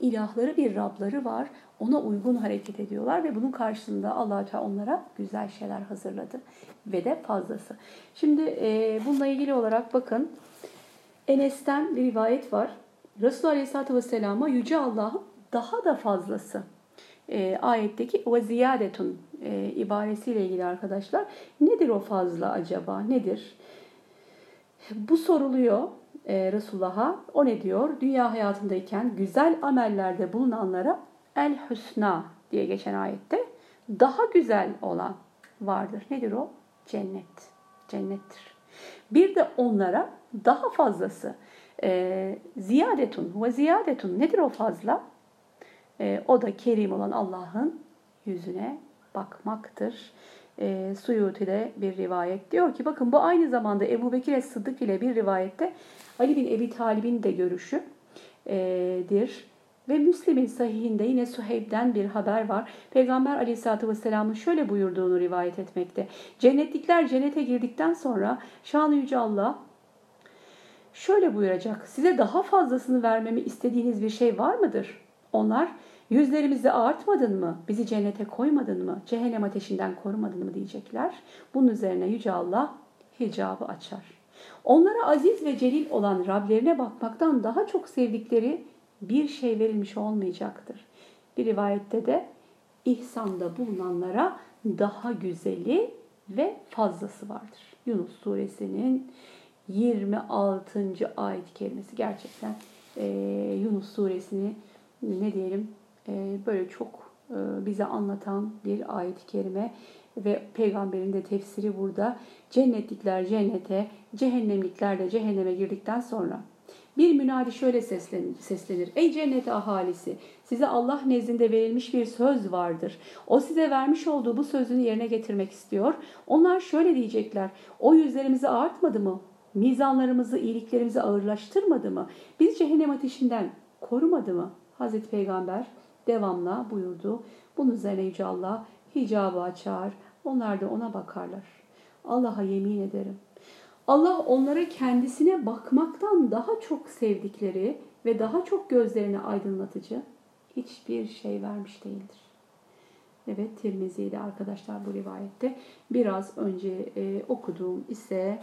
ilahları, bir Rabları var ona uygun hareket ediyorlar ve bunun karşılığında allah Teala onlara güzel şeyler hazırladı ve de fazlası. Şimdi e, bununla ilgili olarak bakın Enes'ten bir rivayet var. Resulullah Aleyhisselatü Vesselam'a Yüce Allah'ın daha da fazlası e, ayetteki ve ziyadetun e, ibaresiyle ilgili arkadaşlar. Nedir o fazla acaba? Nedir? Bu soruluyor e, Resulullah'a. O ne diyor? Dünya hayatındayken güzel amellerde bulunanlara El Hüsna diye geçen ayette daha güzel olan vardır. Nedir o? Cennet. Cennettir. Bir de onlara daha fazlası e, ziyadetun ve ziyadetun nedir o fazla? E, o da kerim olan Allah'ın yüzüne bakmaktır. E, Suyuti'de bir rivayet diyor ki bakın bu aynı zamanda Ebu Bekir Sıddık ile bir rivayette Ali bin Ebi Talib'in de görüşüdür. Ve Müslim'in sahihinde yine Suheyb'den bir haber var. Peygamber aleyhissalatü vesselamın şöyle buyurduğunu rivayet etmekte. Cennetlikler cennete girdikten sonra şanı yüce Allah şöyle buyuracak. Size daha fazlasını vermemi istediğiniz bir şey var mıdır? Onlar yüzlerimizi ağartmadın mı? Bizi cennete koymadın mı? Cehennem ateşinden korumadın mı diyecekler. Bunun üzerine yüce Allah hicabı açar. Onlara aziz ve celil olan Rablerine bakmaktan daha çok sevdikleri bir şey verilmiş olmayacaktır. Bir rivayette de ihsanda bulunanlara daha güzeli ve fazlası vardır. Yunus suresinin 26. ayet kelimesi gerçekten e, Yunus suresini ne diyelim e, böyle çok e, bize anlatan bir ayet-i kerime ve peygamberin de tefsiri burada. Cennetlikler cennete, cehennemlikler de cehenneme girdikten sonra Bir münadi şöyle seslenir. Ey cennet ahalisi size Allah nezdinde verilmiş bir söz vardır. O size vermiş olduğu bu sözünü yerine getirmek istiyor. Onlar şöyle diyecekler. O yüzlerimizi artmadı mı? Mizanlarımızı, iyiliklerimizi ağırlaştırmadı mı? Biz cehennem ateşinden korumadı mı? Hazreti Peygamber devamla buyurdu. Bunun üzerine Yüce Allah hicabı açar. Onlar da ona bakarlar. Allah'a yemin ederim. Allah onlara kendisine bakmaktan daha çok sevdikleri ve daha çok gözlerini aydınlatıcı hiçbir şey vermiş değildir. Evet Tirmizi'de arkadaşlar bu rivayette. Biraz önce e, okuduğum ise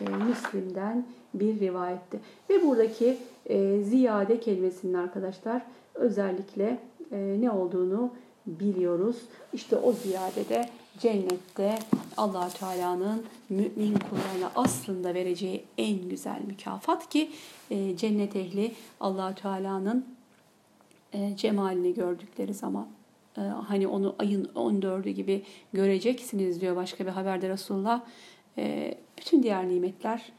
e, Müslim'den bir rivayette. Ve buradaki e, ziyade kelimesinin arkadaşlar özellikle e, ne olduğunu biliyoruz. İşte o ziyadede cennette allah Teala'nın mümin kullarına aslında vereceği en güzel mükafat ki e, cennet ehli allah Teala'nın e, cemalini gördükleri zaman e, hani onu ayın 14'ü gibi göreceksiniz diyor başka bir haberde Resulullah. E, bütün diğer nimetler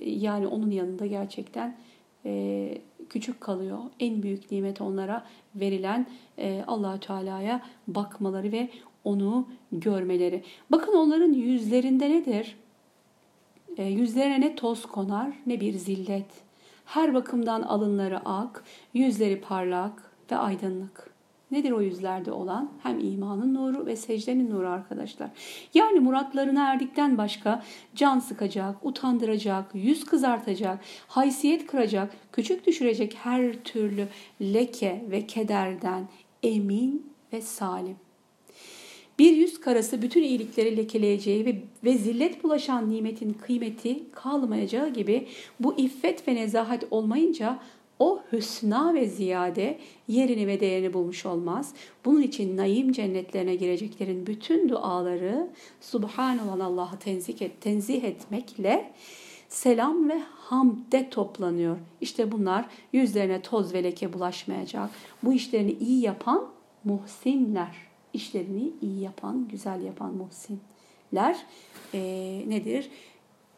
yani onun yanında gerçekten e, küçük kalıyor. En büyük nimet onlara verilen e, allah Teala'ya bakmaları ve onu görmeleri. Bakın onların yüzlerinde nedir? E, yüzlerine ne toz konar ne bir zillet. Her bakımdan alınları ak, yüzleri parlak ve aydınlık. Nedir o yüzlerde olan? Hem imanın nuru ve secdenin nuru arkadaşlar. Yani muratlarına erdikten başka can sıkacak, utandıracak, yüz kızartacak, haysiyet kıracak, küçük düşürecek her türlü leke ve kederden emin ve salim. Bir yüz karası bütün iyilikleri lekeleyeceği ve, ve zillet bulaşan nimetin kıymeti kalmayacağı gibi bu iffet ve nezahat olmayınca o hüsna ve ziyade yerini ve değerini bulmuş olmaz. Bunun için naim cennetlerine gireceklerin bütün duaları Subhan olan Allah'ı tenzih, et, tenzih etmekle selam ve hamde toplanıyor. İşte bunlar yüzlerine toz ve leke bulaşmayacak. Bu işlerini iyi yapan muhsinler. İşlerini iyi yapan, güzel yapan muhsinler e, nedir?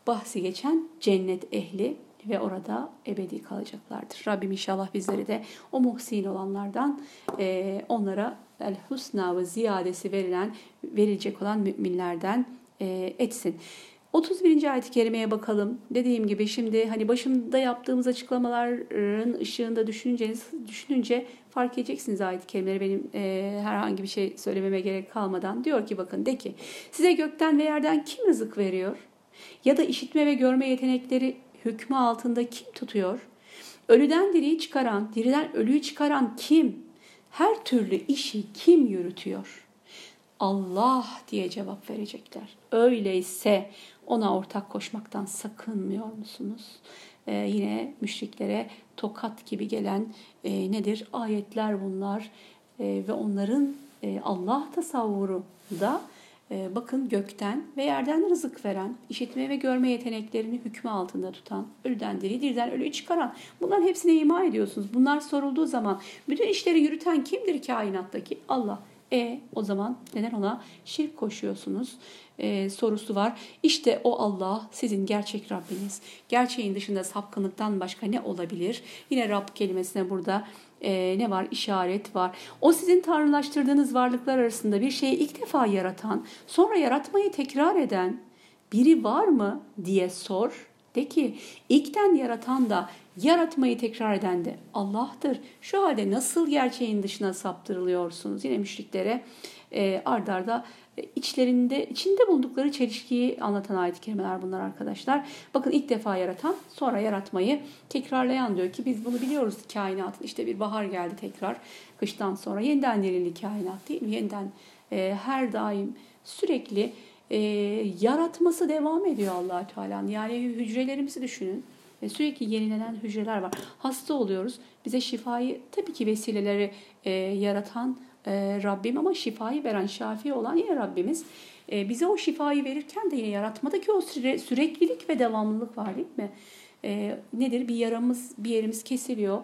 Bahsi geçen cennet ehli ve orada ebedi kalacaklardır. Rabbim inşallah bizleri de o muhsin olanlardan e, onlara el husna ve ziyadesi verilen verilecek olan müminlerden e, etsin. 31. ayet-i kerimeye bakalım. Dediğim gibi şimdi hani başında yaptığımız açıklamaların ışığında düşününce, düşününce fark edeceksiniz ayet-i kerimeleri benim e, herhangi bir şey söylememe gerek kalmadan. Diyor ki bakın de ki size gökten ve yerden kim rızık veriyor? Ya da işitme ve görme yetenekleri hükmü altında kim tutuyor? Ölüden diriyi çıkaran, diriden ölüyü çıkaran kim? Her türlü işi kim yürütüyor? Allah diye cevap verecekler. Öyleyse ona ortak koşmaktan sakınmıyor musunuz? Ee, yine müşriklere tokat gibi gelen e, nedir? Ayetler bunlar e, ve onların e, Allah tasavvuru da bakın gökten ve yerden rızık veren, işitme ve görme yeteneklerini hükmü altında tutan, ölüden diri, diriden ölüyü çıkaran. Bunların hepsine ima ediyorsunuz. Bunlar sorulduğu zaman bütün işleri yürüten kimdir kainattaki? Allah. E o zaman neden ona şirk koşuyorsunuz? e, sorusu var. İşte o Allah sizin gerçek Rabbiniz. Gerçeğin dışında sapkınlıktan başka ne olabilir? Yine Rab kelimesine burada e, ne var? İşaret var. O sizin tanrılaştırdığınız varlıklar arasında bir şeyi ilk defa yaratan, sonra yaratmayı tekrar eden biri var mı diye sor. De ki ilkten yaratan da yaratmayı tekrar eden de Allah'tır. Şu halde nasıl gerçeğin dışına saptırılıyorsunuz? Yine müşriklere e, ardarda içlerinde içinde bulundukları çelişkiyi anlatan ayet-i kerimeler bunlar arkadaşlar. Bakın ilk defa yaratan, sonra yaratmayı tekrarlayan diyor ki biz bunu biliyoruz kainatın. İşte bir bahar geldi tekrar kıştan sonra yeniden dirildi kainat değil mi? Yeniden e, her daim sürekli e, yaratması devam ediyor allah Teala'nın. Yani hücrelerimizi düşünün. E, sürekli yenilenen hücreler var. Hasta oluyoruz. Bize şifayı tabii ki vesileleri e, yaratan e, Rabbim ama şifayı veren, şafi olan yine Rabbimiz. E, bize o şifayı verirken de yine yaratmadaki o süre, süreklilik ve devamlılık var değil mi? E, nedir? Bir yaramız, bir yerimiz kesiliyor.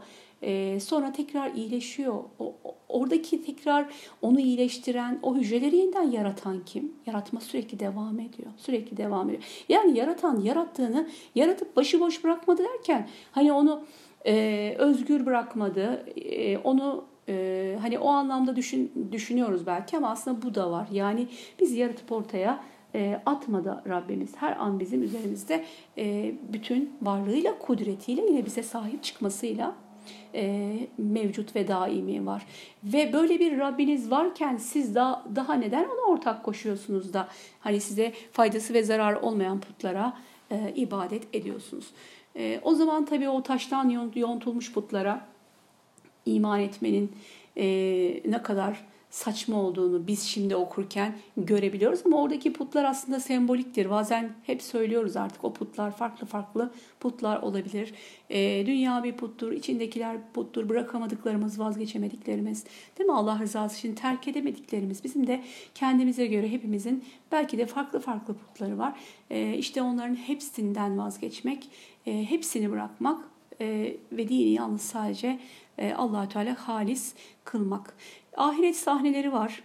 Sonra tekrar iyileşiyor. O, oradaki tekrar onu iyileştiren, o hücreleri yeniden yaratan kim? Yaratma sürekli devam ediyor. Sürekli devam ediyor. Yani yaratan yarattığını yaratıp başıboş bırakmadı derken hani onu e, özgür bırakmadı. E, onu e, hani o anlamda düşün, düşünüyoruz belki ama aslında bu da var. Yani biz yaratıp ortaya e, atmadı Rabbimiz. Her an bizim üzerimizde e, bütün varlığıyla, kudretiyle yine bize sahip çıkmasıyla e, mevcut ve daimi var. Ve böyle bir Rabbiniz varken siz daha, daha neden ona ortak koşuyorsunuz da hani size faydası ve zararı olmayan putlara ibadet ediyorsunuz. O zaman tabii o taştan yontulmuş putlara iman etmenin e, ne kadar saçma olduğunu biz şimdi okurken görebiliyoruz ama oradaki putlar aslında semboliktir. Bazen hep söylüyoruz artık o putlar farklı farklı putlar olabilir. E, dünya bir puttur, içindekiler puttur, bırakamadıklarımız, vazgeçemediklerimiz, değil mi? Allah rızası için terk edemediklerimiz. Bizim de kendimize göre hepimizin belki de farklı farklı putları var. E, işte onların hepsinden vazgeçmek, e, hepsini bırakmak e, ve dini yalnız sadece allah Teala halis kılmak. Ahiret sahneleri var.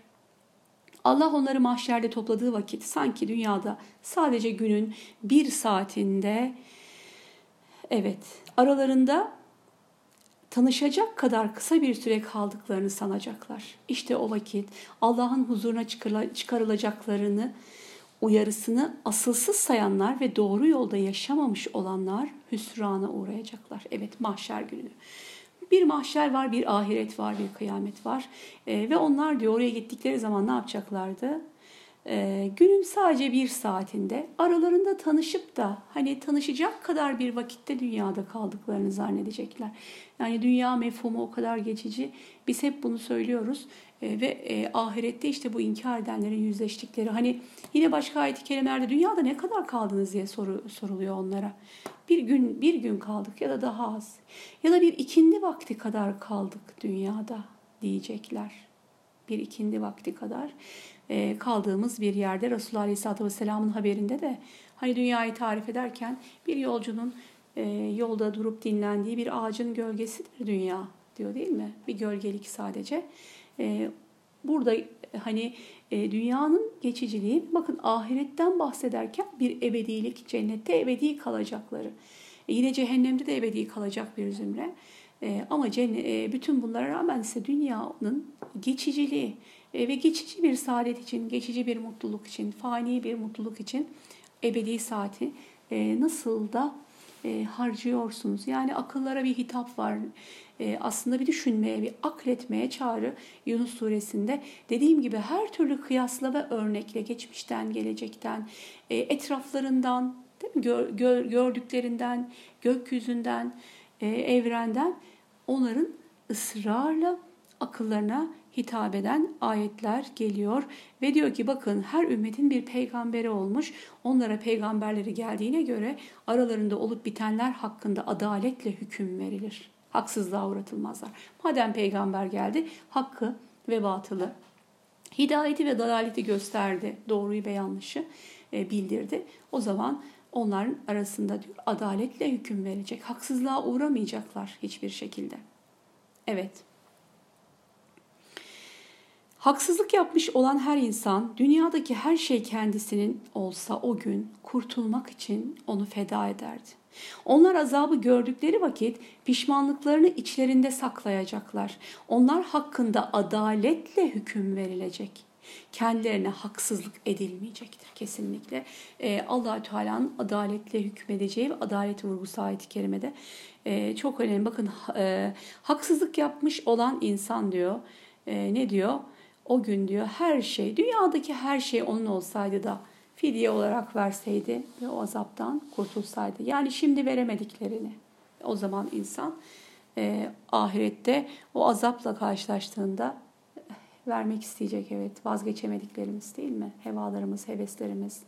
Allah onları mahşerde topladığı vakit sanki dünyada sadece günün bir saatinde evet aralarında tanışacak kadar kısa bir süre kaldıklarını sanacaklar. İşte o vakit Allah'ın huzuruna çıkarılacaklarını uyarısını asılsız sayanlar ve doğru yolda yaşamamış olanlar hüsrana uğrayacaklar. Evet mahşer günü. Bir mahşer var, bir ahiret var, bir kıyamet var. E, ve onlar diyor oraya gittikleri zaman ne yapacaklardı? E, günün sadece bir saatinde aralarında tanışıp da hani tanışacak kadar bir vakitte dünyada kaldıklarını zannedecekler. Yani dünya mefhumu o kadar geçici. Biz hep bunu söylüyoruz. E, ve e, ahirette işte bu inkar edenlerin yüzleştikleri hani yine başka ayet-i kerimelerde dünyada ne kadar kaldınız diye soru, soruluyor onlara. Bir gün bir gün kaldık ya da daha az ya da bir ikindi vakti kadar kaldık dünyada diyecekler. Bir ikindi vakti kadar e, kaldığımız bir yerde Resulullah Aleyhisselatü Vesselam'ın haberinde de hani dünyayı tarif ederken bir yolcunun e, yolda durup dinlendiği bir ağacın gölgesidir dünya diyor değil mi? Bir gölgelik sadece. E, burada hani dünyanın geçiciliği bakın ahiretten bahsederken bir ebedilik cennette ebedi kalacakları. Yine cehennemde de ebedi kalacak bir zümre. Ama bütün bunlara rağmen ise dünyanın geçiciliği ve geçici bir saadet için, geçici bir mutluluk için, fani bir mutluluk için ebedi saati e, nasıl da e, harcıyorsunuz. Yani akıllara bir hitap var. E, aslında bir düşünmeye, bir akletmeye çağrı Yunus suresinde. Dediğim gibi her türlü kıyasla ve örnekle geçmişten, gelecekten, e, etraflarından, gördüklerinden, gökyüzünden, e, evrenden onların ısrarla akıllarına hitap eden ayetler geliyor ve diyor ki bakın her ümmetin bir peygamberi olmuş. Onlara peygamberleri geldiğine göre aralarında olup bitenler hakkında adaletle hüküm verilir. Haksızlığa uğratılmazlar. Madem peygamber geldi hakkı ve batılı hidayeti ve dalaleti gösterdi. Doğruyu ve yanlışı e, bildirdi. O zaman onların arasında diyor adaletle hüküm verecek. Haksızlığa uğramayacaklar hiçbir şekilde. Evet. Haksızlık yapmış olan her insan dünyadaki her şey kendisinin olsa o gün kurtulmak için onu feda ederdi. Onlar azabı gördükleri vakit pişmanlıklarını içlerinde saklayacaklar. Onlar hakkında adaletle hüküm verilecek. Kendilerine haksızlık edilmeyecektir kesinlikle. Ee, allah Teala'nın adaletle hükmedeceği ve adalet vurgusu ayet-i kerimede ee, çok önemli. Bakın e, haksızlık yapmış olan insan diyor. E, ne diyor? O gün diyor her şey, dünyadaki her şey onun olsaydı da fidye olarak verseydi ve o azaptan kurtulsaydı. Yani şimdi veremediklerini o zaman insan e, ahirette o azapla karşılaştığında vermek isteyecek evet vazgeçemediklerimiz değil mi? Hevalarımız, heveslerimiz,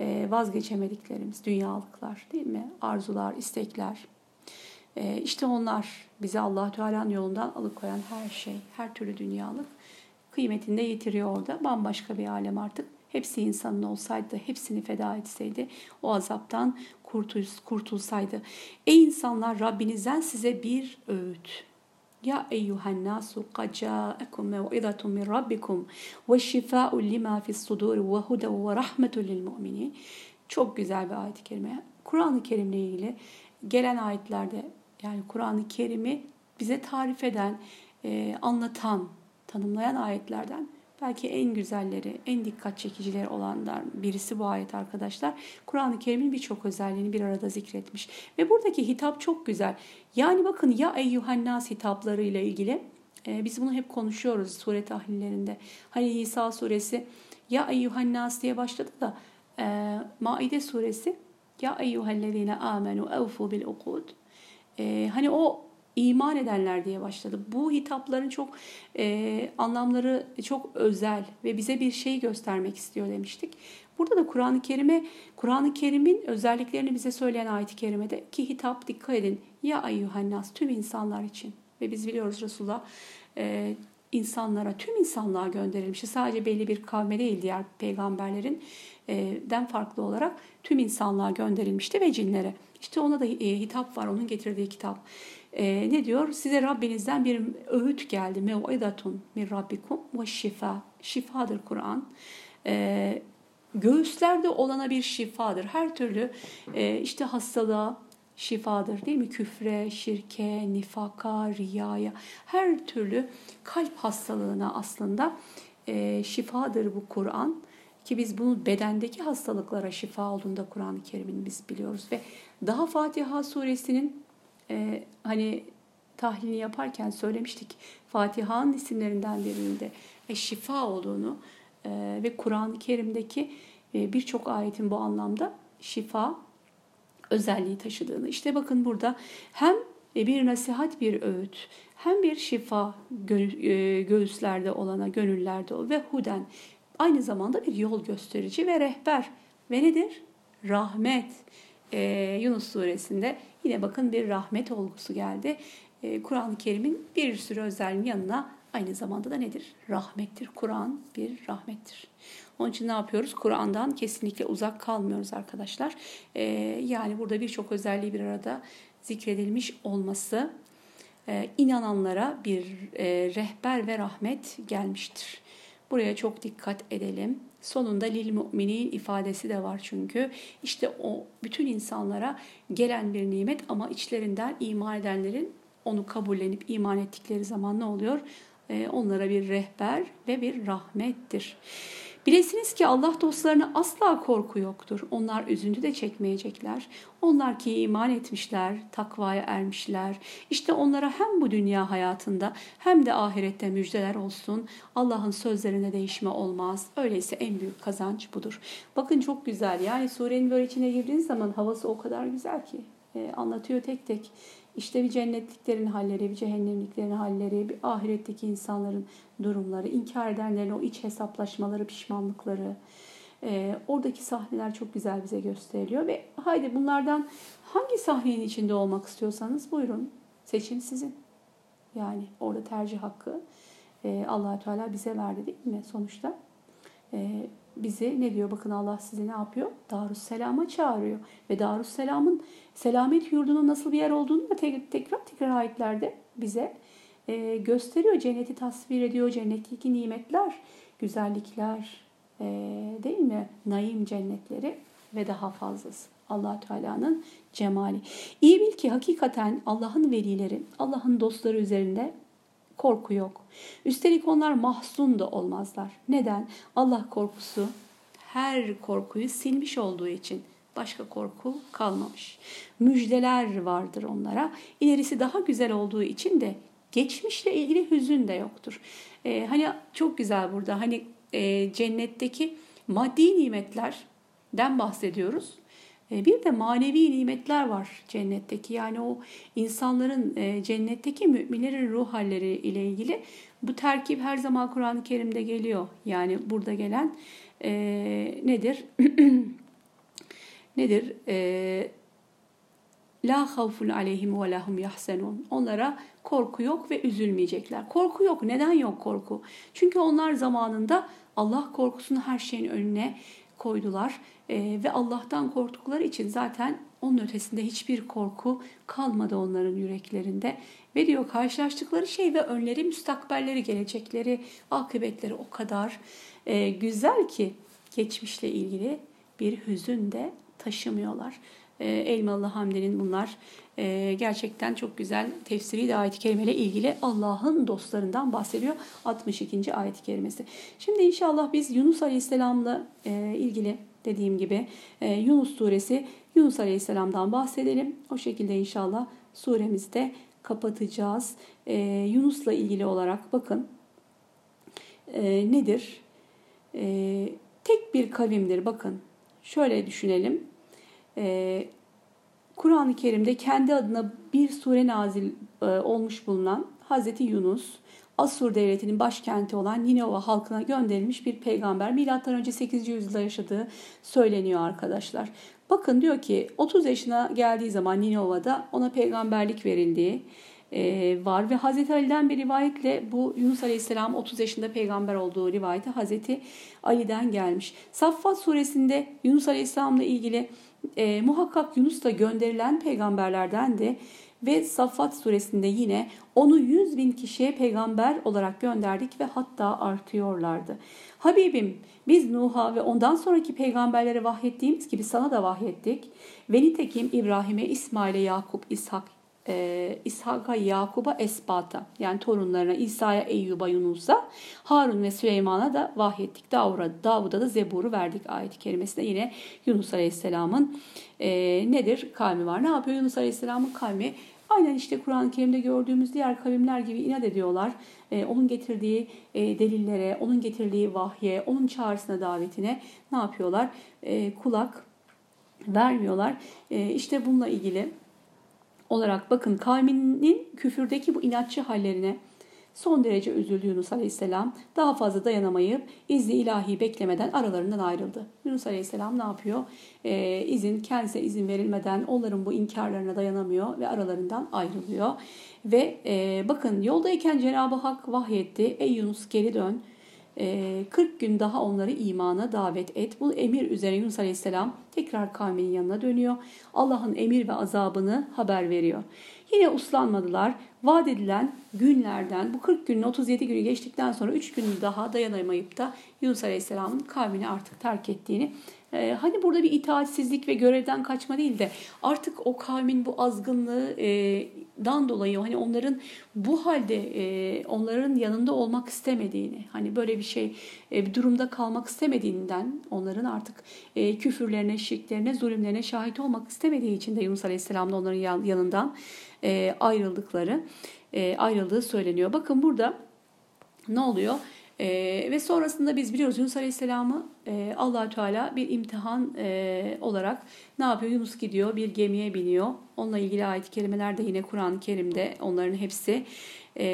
e, vazgeçemediklerimiz, dünyalıklar değil mi? Arzular, istekler. E, işte onlar bizi allah Teala'nın yolundan alıkoyan her şey, her türlü dünyalık kıymetini de yitiriyor orada. Bambaşka bir alem artık. Hepsi insanın olsaydı hepsini feda etseydi o azaptan kurtulsaydı. Ey insanlar Rabbinizden size bir öğüt. Ya eyyuhen nasu qad ca'akum mev'izatun min rabbikum ve şifa'un lima fi's sudur ve huden ve rahmetun lil mu'minin. Çok güzel bir ayet-i kerime. Kur'an-ı Kerim'le ilgili gelen ayetlerde yani Kur'an-ı Kerim'i bize tarif eden, anlatan, tanımlayan ayetlerden belki en güzelleri, en dikkat çekicileri olanlar birisi bu ayet arkadaşlar. Kur'an-ı Kerim'in birçok özelliğini bir arada zikretmiş. Ve buradaki hitap çok güzel. Yani bakın ya eyyuhannas hitapları ile ilgili e, biz bunu hep konuşuyoruz sure tahlillerinde. Hani İsa suresi ya eyyuhannas diye başladı da e, Maide suresi ya eyyuhellezine amenu evfu bil ukud. E, hani o iman edenler diye başladı. Bu hitapların çok e, anlamları çok özel ve bize bir şey göstermek istiyor demiştik. Burada da Kur'an-ı Kerim'e Kur'an-ı Kerim'in özelliklerini bize söyleyen ayet-i kerimede ki hitap dikkat edin. Ya eyyuhannas tüm insanlar için ve biz biliyoruz Resulullah e, insanlara, tüm insanlığa gönderilmişti. Sadece belli bir kavme değil diğer peygamberlerin e, den farklı olarak tüm insanlığa gönderilmişti ve cinlere. İşte ona da e, hitap var, onun getirdiği kitap. E, ne diyor? Size Rabbinizden bir öğüt geldi. Mev'idatun min rabbikum ve şifa. Şifadır Kur'an. E, göğüslerde olana bir şifadır. Her türlü e, işte hastalığa şifadır değil mi? Küfre, şirke, nifaka, riyaya her türlü kalp hastalığına aslında e, şifadır bu Kur'an. Ki biz bunu bedendeki hastalıklara şifa olduğunda Kur'an-ı Kerim'in biz biliyoruz. Ve daha Fatiha suresinin e, hani tahlilini yaparken söylemiştik. Fatiha'nın isimlerinden birinde e, şifa olduğunu e, ve Kur'an-ı Kerim'deki e, birçok ayetin bu anlamda şifa özelliği taşıdığını. İşte bakın burada hem bir nasihat, bir öğüt, hem bir şifa e, göğüslerde olana, gönüllerde o ve huden aynı zamanda bir yol gösterici ve rehber. Ve nedir? Rahmet. Ee, Yunus suresinde yine bakın bir rahmet olgusu geldi. Ee, Kur'an-ı Kerim'in bir sürü özelliğinin yanına aynı zamanda da nedir? Rahmettir. Kur'an bir rahmettir. Onun için ne yapıyoruz? Kur'an'dan kesinlikle uzak kalmıyoruz arkadaşlar. Ee, yani burada birçok özelliği bir arada zikredilmiş olması e, inananlara bir e, rehber ve rahmet gelmiştir. Buraya çok dikkat edelim. Sonunda lil müminin ifadesi de var çünkü. İşte o bütün insanlara gelen bir nimet ama içlerinden iman edenlerin onu kabullenip iman ettikleri zaman ne oluyor? Ee, onlara bir rehber ve bir rahmettir. Bilesiniz ki Allah dostlarına asla korku yoktur. Onlar üzüntü de çekmeyecekler. Onlar ki iman etmişler, takvaya ermişler. İşte onlara hem bu dünya hayatında hem de ahirette müjdeler olsun. Allah'ın sözlerine değişme olmaz. Öyleyse en büyük kazanç budur. Bakın çok güzel. Yani surenin böyle içine girdiğiniz zaman havası o kadar güzel ki. E, anlatıyor tek tek. İşte bir cennetliklerin halleri, bir cehennemliklerin halleri, bir ahiretteki insanların durumları, inkar edenlerin o iç hesaplaşmaları, pişmanlıkları. E, oradaki sahneler çok güzel bize gösteriliyor ve haydi bunlardan hangi sahnenin içinde olmak istiyorsanız buyurun. Seçim sizin. Yani orada tercih hakkı e, allah Teala bize verdi değil mi sonuçta? E, bizi ne diyor? Bakın Allah sizi ne yapıyor? Darüsselam'a çağırıyor. Ve Darüsselam'ın selamet yurdunun nasıl bir yer olduğunu da tek, tekrar tekrar ayetlerde bize e, gösteriyor. Cenneti tasvir ediyor. Cennetteki nimetler, güzellikler e, değil mi? Naim cennetleri ve daha fazlası. allah Teala'nın cemali. İyi bil ki hakikaten Allah'ın velileri, Allah'ın dostları üzerinde korku yok. Üstelik onlar mahzun da olmazlar. Neden? Allah korkusu her korkuyu silmiş olduğu için başka korku kalmamış. Müjdeler vardır onlara. İlerisi daha güzel olduğu için de geçmişle ilgili hüzün de yoktur. Ee, hani çok güzel burada. Hani e, cennetteki maddi nimetlerden bahsediyoruz. E, bir de manevi nimetler var cennetteki. Yani o insanların e, cennetteki müminlerin ruh halleri ile ilgili bu terkip her zaman Kur'an-ı Kerim'de geliyor. Yani burada gelen e, nedir? nedir? E, La havfun aleyhim ve lahum yahsenun. Onlara korku yok ve üzülmeyecekler. Korku yok. Neden yok korku? Çünkü onlar zamanında Allah korkusunu her şeyin önüne koydular e, ve Allah'tan korktukları için zaten Onun ötesinde hiçbir korku kalmadı onların yüreklerinde. Ve diyor karşılaştıkları şey ve önleri, müstakbelleri, gelecekleri, akıbetleri o kadar e, güzel ki geçmişle ilgili bir hüzün de taşımıyorlar. E, Elmalı Hamdi'nin bunlar e, gerçekten çok güzel tefsiri de ayet-i kerimeyle ilgili Allah'ın dostlarından bahsediyor. 62. ayet-i kerimesi. Şimdi inşallah biz Yunus Aleyhisselam'la e, ilgili dediğim gibi e, Yunus suresi Yunus Aleyhisselam'dan bahsedelim. O şekilde inşallah suremizde kapatacağız. E, Yunus'la ilgili olarak bakın e, nedir? E, tek bir kavimdir. Bakın şöyle düşünelim. E, Kur'an-ı Kerim'de kendi adına bir sure nazil e, olmuş bulunan Hazreti Yunus, Asur devletinin başkenti olan Ninova halkına gönderilmiş bir peygamber. Milattan önce 8. yüzyılda yaşadığı söyleniyor arkadaşlar. Bakın diyor ki 30 yaşına geldiği zaman Ninova'da ona peygamberlik verildiği e, var ve Hazreti Ali'den bir rivayetle bu Yunus Aleyhisselam 30 yaşında peygamber olduğu rivayeti Hazreti Ali'den gelmiş. Saffat suresinde Yunus Aleyhisselam'la ilgili e, muhakkak Yunus da gönderilen peygamberlerden de ve Saffat suresinde yine onu 100 bin kişiye peygamber olarak gönderdik ve hatta artıyorlardı. Habibim biz Nuh'a ve ondan sonraki peygamberlere vahyettiğimiz gibi sana da vahyettik. Ve nitekim İbrahim'e, İsmail'e, Yakup, İshak, e, İshak'a, Yakub'a, Esbat'a yani torunlarına İsa'ya, Eyyub'a, Yunus'a, Harun ve Süleyman'a da vahyettik. Davud'a, Davud'a da Zebur'u verdik ayet-i kerimesinde yine Yunus Aleyhisselam'ın e, nedir? Kavmi var. Ne yapıyor Yunus Aleyhisselam'ın kavmi? Aynen işte Kur'an-ı Kerim'de gördüğümüz diğer kavimler gibi inat ediyorlar. Ee, onun getirdiği e, delillere, onun getirdiği vahye, onun çağrısına, davetine ne yapıyorlar? Ee, kulak vermiyorlar. Ee, işte bununla ilgili olarak bakın kavminin küfürdeki bu inatçı hallerine son derece üzüldü Yunus Aleyhisselam. Daha fazla dayanamayıp izni ilahi beklemeden aralarından ayrıldı. Yunus Aleyhisselam ne yapıyor? Ee, izin kendisine izin verilmeden onların bu inkarlarına dayanamıyor ve aralarından ayrılıyor. Ve e, bakın yoldayken Cenab-ı Hak vahyetti. Ey Yunus geri dön. 40 ee, gün daha onları imana davet et. Bu emir üzerine Yunus Aleyhisselam tekrar kavminin yanına dönüyor. Allah'ın emir ve azabını haber veriyor. Yine uslanmadılar. Vaat edilen günlerden bu 40 günün 37 günü geçtikten sonra 3 gün daha dayanamayıp da Yunus Aleyhisselam'ın kavmini artık terk ettiğini ee, hani burada bir itaatsizlik ve görevden kaçma değil de artık o kavmin bu azgınlığından dolayı hani onların bu halde e, onların yanında olmak istemediğini hani böyle bir şey e, bir durumda kalmak istemediğinden onların artık e, küfürlerine, şirklerine, zulümlerine şahit olmak istemediği için de Yunus Aleyhisselam'la onların yanından ayrıldıkları ayrıldığı söyleniyor. Bakın burada ne oluyor? E, ve sonrasında biz biliyoruz Yunus Aleyhisselam'ı e, allah Teala bir imtihan e, olarak ne yapıyor? Yunus gidiyor bir gemiye biniyor. Onunla ilgili ayet-i kerimeler de yine Kur'an-ı Kerim'de onların hepsi e,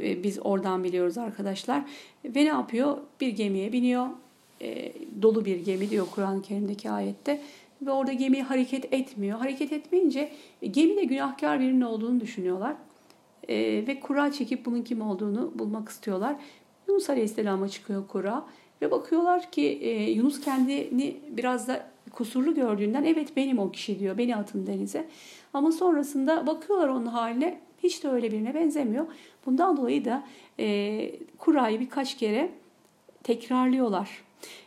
e, biz oradan biliyoruz arkadaşlar. Ve ne yapıyor? Bir gemiye biniyor. Dolu bir gemi diyor Kur'an-ı Kerim'deki ayette ve orada gemi hareket etmiyor. Hareket etmeyince gemide günahkar birinin olduğunu düşünüyorlar. Ve kura çekip bunun kim olduğunu bulmak istiyorlar. Yunus Aleyhisselam'a çıkıyor kura ve bakıyorlar ki e, Yunus kendini biraz da kusurlu gördüğünden evet benim o kişi diyor beni atın denize. Ama sonrasında bakıyorlar onun haline hiç de öyle birine benzemiyor. Bundan dolayı da e, kurayı birkaç kere tekrarlıyorlar.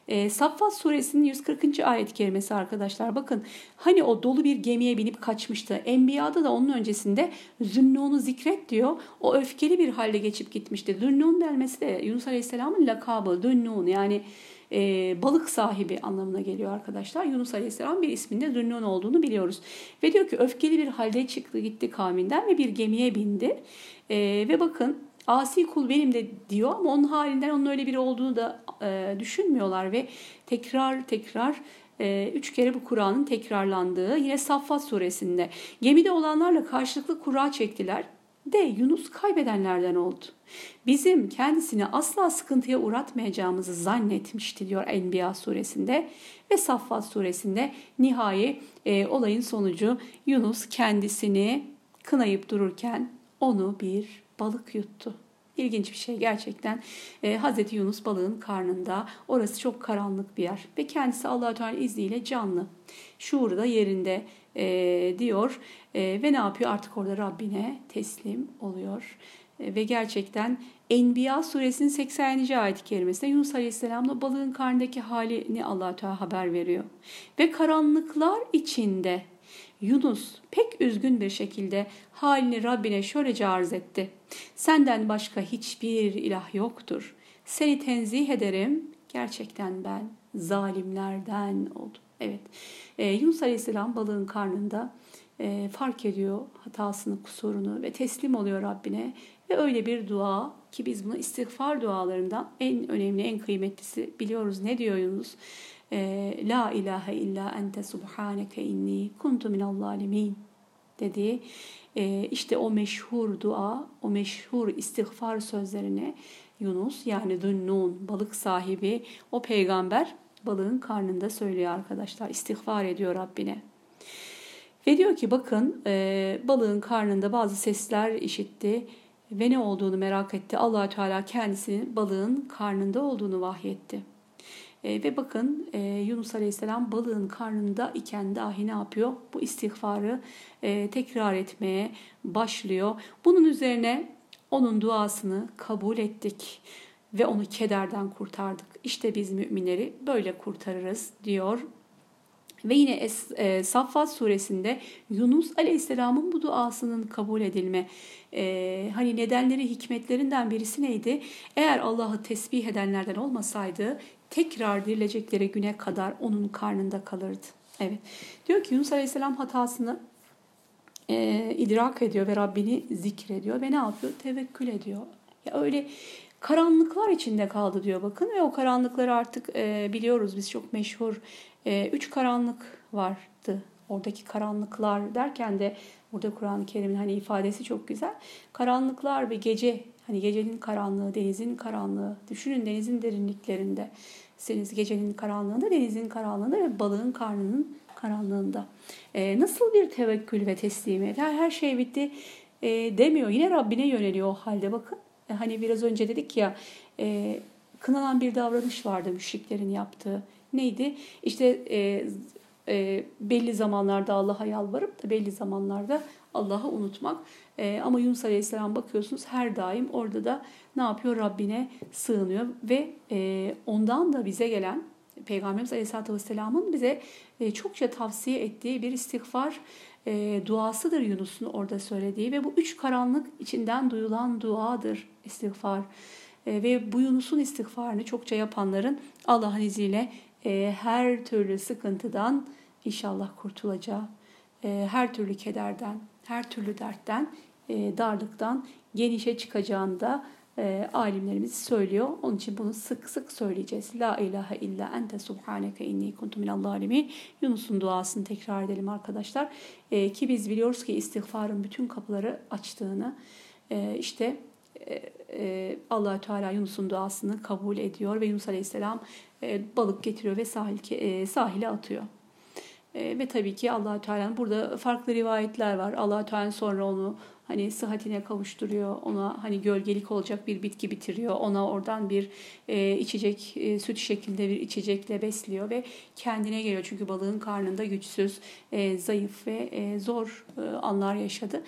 E, Saffat suresinin 140. ayet kerimesi arkadaşlar bakın hani o dolu bir gemiye binip kaçmıştı. Enbiya'da da onun öncesinde Zünnun'u zikret diyor. O öfkeli bir halde geçip gitmişti. Zünnun denmesi de Yunus Aleyhisselam'ın lakabı Zünnun yani e, balık sahibi anlamına geliyor arkadaşlar. Yunus Aleyhisselam bir isminde Zünnun olduğunu biliyoruz. Ve diyor ki öfkeli bir halde çıktı gitti kavminden ve bir gemiye bindi. E, ve bakın asi kul benim de diyor ama onun halinden onun öyle biri olduğunu da e, düşünmüyorlar ve tekrar tekrar e, üç kere bu Kur'an'ın tekrarlandığı yine Saffat suresinde gemide olanlarla karşılıklı kura çektiler de Yunus kaybedenlerden oldu. Bizim kendisini asla sıkıntıya uğratmayacağımızı zannetmişti diyor Enbiya suresinde ve Saffat suresinde nihai e, olayın sonucu Yunus kendisini kınayıp dururken onu bir balık yuttu. İlginç bir şey gerçekten. E, Hazreti Yunus balığın karnında. Orası çok karanlık bir yer. Ve kendisi allah Teala izniyle canlı. Şuuru da yerinde e, diyor. E, ve ne yapıyor? Artık orada Rabbine teslim oluyor. E, ve gerçekten Enbiya suresinin 80. ayet-i kerimesinde Yunus Aleyhisselam'la balığın karnındaki halini allah Teala haber veriyor. Ve karanlıklar içinde Yunus pek üzgün bir şekilde halini Rabbine şöylece arz etti. Senden başka hiçbir ilah yoktur. Seni tenzih ederim. Gerçekten ben zalimlerden oldum. Evet. Ee, Yunus Aleyhisselam balığın karnında e, fark ediyor hatasını, kusurunu ve teslim oluyor Rabbine. Ve öyle bir dua ki biz bunu istiğfar dualarından en önemli, en kıymetlisi biliyoruz. Ne diyor Yunus? E, La ilahe illa ente subhaneke inni kuntu minal zalimin dediği e, işte o meşhur dua, o meşhur istiğfar sözlerine Yunus yani Dünnun balık sahibi o peygamber balığın karnında söylüyor arkadaşlar. İstiğfar ediyor Rabbine. Ve diyor ki bakın e, balığın karnında bazı sesler işitti ve ne olduğunu merak etti. allah Teala kendisinin balığın karnında olduğunu vahyetti. E, ve bakın e, Yunus Aleyhisselam balığın karnında iken dahi ne yapıyor? Bu istiğfarı e, tekrar etmeye başlıyor. Bunun üzerine onun duasını kabul ettik ve onu kederden kurtardık. İşte biz müminleri böyle kurtarırız diyor ve yine es, e, Saffat suresinde Yunus Aleyhisselam'ın bu duasının kabul edilme e, hani nedenleri hikmetlerinden birisi neydi? Eğer Allah'ı tesbih edenlerden olmasaydı tekrar dirilecekleri güne kadar onun karnında kalırdı. Evet. Diyor ki Yunus Aleyhisselam hatasını e, idrak ediyor ve Rabbini zikrediyor ve ne yapıyor? Tevekkül ediyor. Ya öyle karanlıklar içinde kaldı diyor bakın ve o karanlıkları artık e, biliyoruz biz çok meşhur e, üç karanlık vardı. Oradaki karanlıklar derken de burada Kur'an-ı Kerim'in hani ifadesi çok güzel. Karanlıklar ve gece hani gecenin karanlığı, denizin karanlığı. Düşünün denizin derinliklerinde. Seniz gecenin karanlığında, denizin karanlığında ve balığın karnının karanlığında. E, nasıl bir tevekkül ve teslimiyet. Her, her şey bitti e, demiyor. Yine Rabbine yöneliyor o halde bakın. E, hani biraz önce dedik ya e, kınanan bir davranış vardı müşriklerin yaptığı. Neydi? İşte e, e, belli zamanlarda Allah'a yalvarıp da belli zamanlarda Allah'ı unutmak. E, ama Yunus Aleyhisselam bakıyorsunuz her daim orada da ne yapıyor? Rabbine sığınıyor ve e, ondan da bize gelen Peygamberimiz Aleyhisselatü Vesselam'ın bize e, çokça tavsiye ettiği bir istiğfar e, duasıdır Yunus'un orada söylediği ve bu üç karanlık içinden duyulan duadır istiğfar. E, ve bu Yunus'un istiğfarını çokça yapanların Allah'ın izniyle e, her türlü sıkıntıdan inşallah kurtulacağı, e, her türlü kederden, her türlü dertten, e, darlıktan genişe çıkacağını da e, alimlerimiz söylüyor. Onun için bunu sık sık söyleyeceğiz. La ilahe illa ente subhaneke inni kuntu minal zalimin. Yunus'un duasını tekrar edelim arkadaşlar. E, ki biz biliyoruz ki istiğfarın bütün kapıları açtığını. E, işte e, e, allah Teala Yunus'un duasını kabul ediyor ve Yunus Aleyhisselam e, balık getiriyor ve sahil, e, sahile atıyor. E, ve tabii ki allah Teala'nın burada farklı rivayetler var. allah Teala sonra onu hani sıhhatine kavuşturuyor. Ona hani gölgelik olacak bir bitki bitiriyor. Ona oradan bir e, içecek, e, süt şeklinde bir içecekle besliyor ve kendine geliyor. Çünkü balığın karnında güçsüz, e, zayıf ve e, zor e, anlar yaşadı.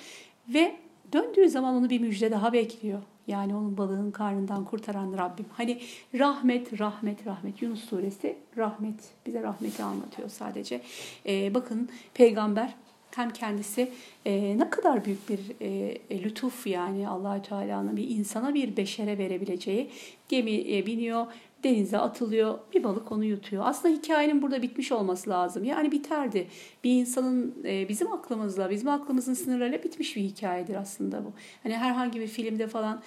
Ve döndüğü zaman onu bir müjde daha bekliyor. Yani onun balığın karnından kurtaran Rabbim. Hani rahmet, rahmet, rahmet. Yunus suresi rahmet. Bize rahmeti anlatıyor sadece. Ee, bakın peygamber hem kendisi e, ne kadar büyük bir e, e lütuf yani allah Teala'nın bir insana bir beşere verebileceği gemi e, biniyor denize atılıyor bir balık onu yutuyor. Aslında hikayenin burada bitmiş olması lazım. Yani biterdi. Bir insanın e, bizim aklımızla, bizim aklımızın sınırlarıyla bitmiş bir hikayedir aslında bu. Hani herhangi bir filmde falan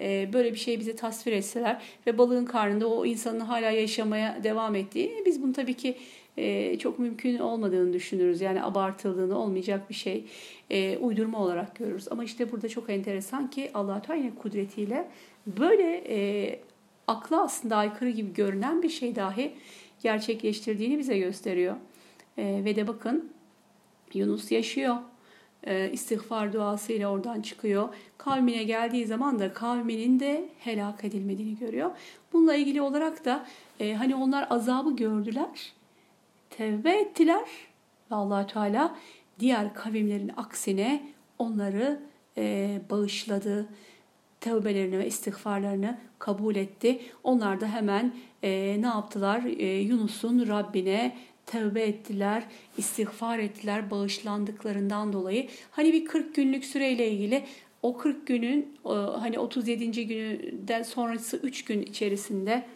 e, böyle bir şey bize tasvir etseler ve balığın karnında o insanın hala yaşamaya devam ettiği biz bunu tabii ki e, çok mümkün olmadığını düşünürüz. Yani abartıldığını olmayacak bir şey uydurma olarak görürüz. Ama işte burada çok enteresan ki Allah Teala kudretiyle böyle akla aslında aykırı gibi görünen bir şey dahi gerçekleştirdiğini bize gösteriyor. E, ve de bakın Yunus yaşıyor. e, istiğfar duasıyla oradan çıkıyor. Kavmine geldiği zaman da kavminin de helak edilmediğini görüyor. Bununla ilgili olarak da e, hani onlar azabı gördüler, tevbe ettiler ve allah Teala diğer kavimlerin aksine onları e, bağışladı. Tevbelerini ve istiğfarlarını kabul etti. Onlar da hemen e, ne yaptılar? E, Yunus'un Rabbine tevbe ettiler, istiğfar ettiler bağışlandıklarından dolayı. Hani bir 40 günlük süreyle ilgili o 40 günün hani 37. günden sonrası 3 gün içerisinde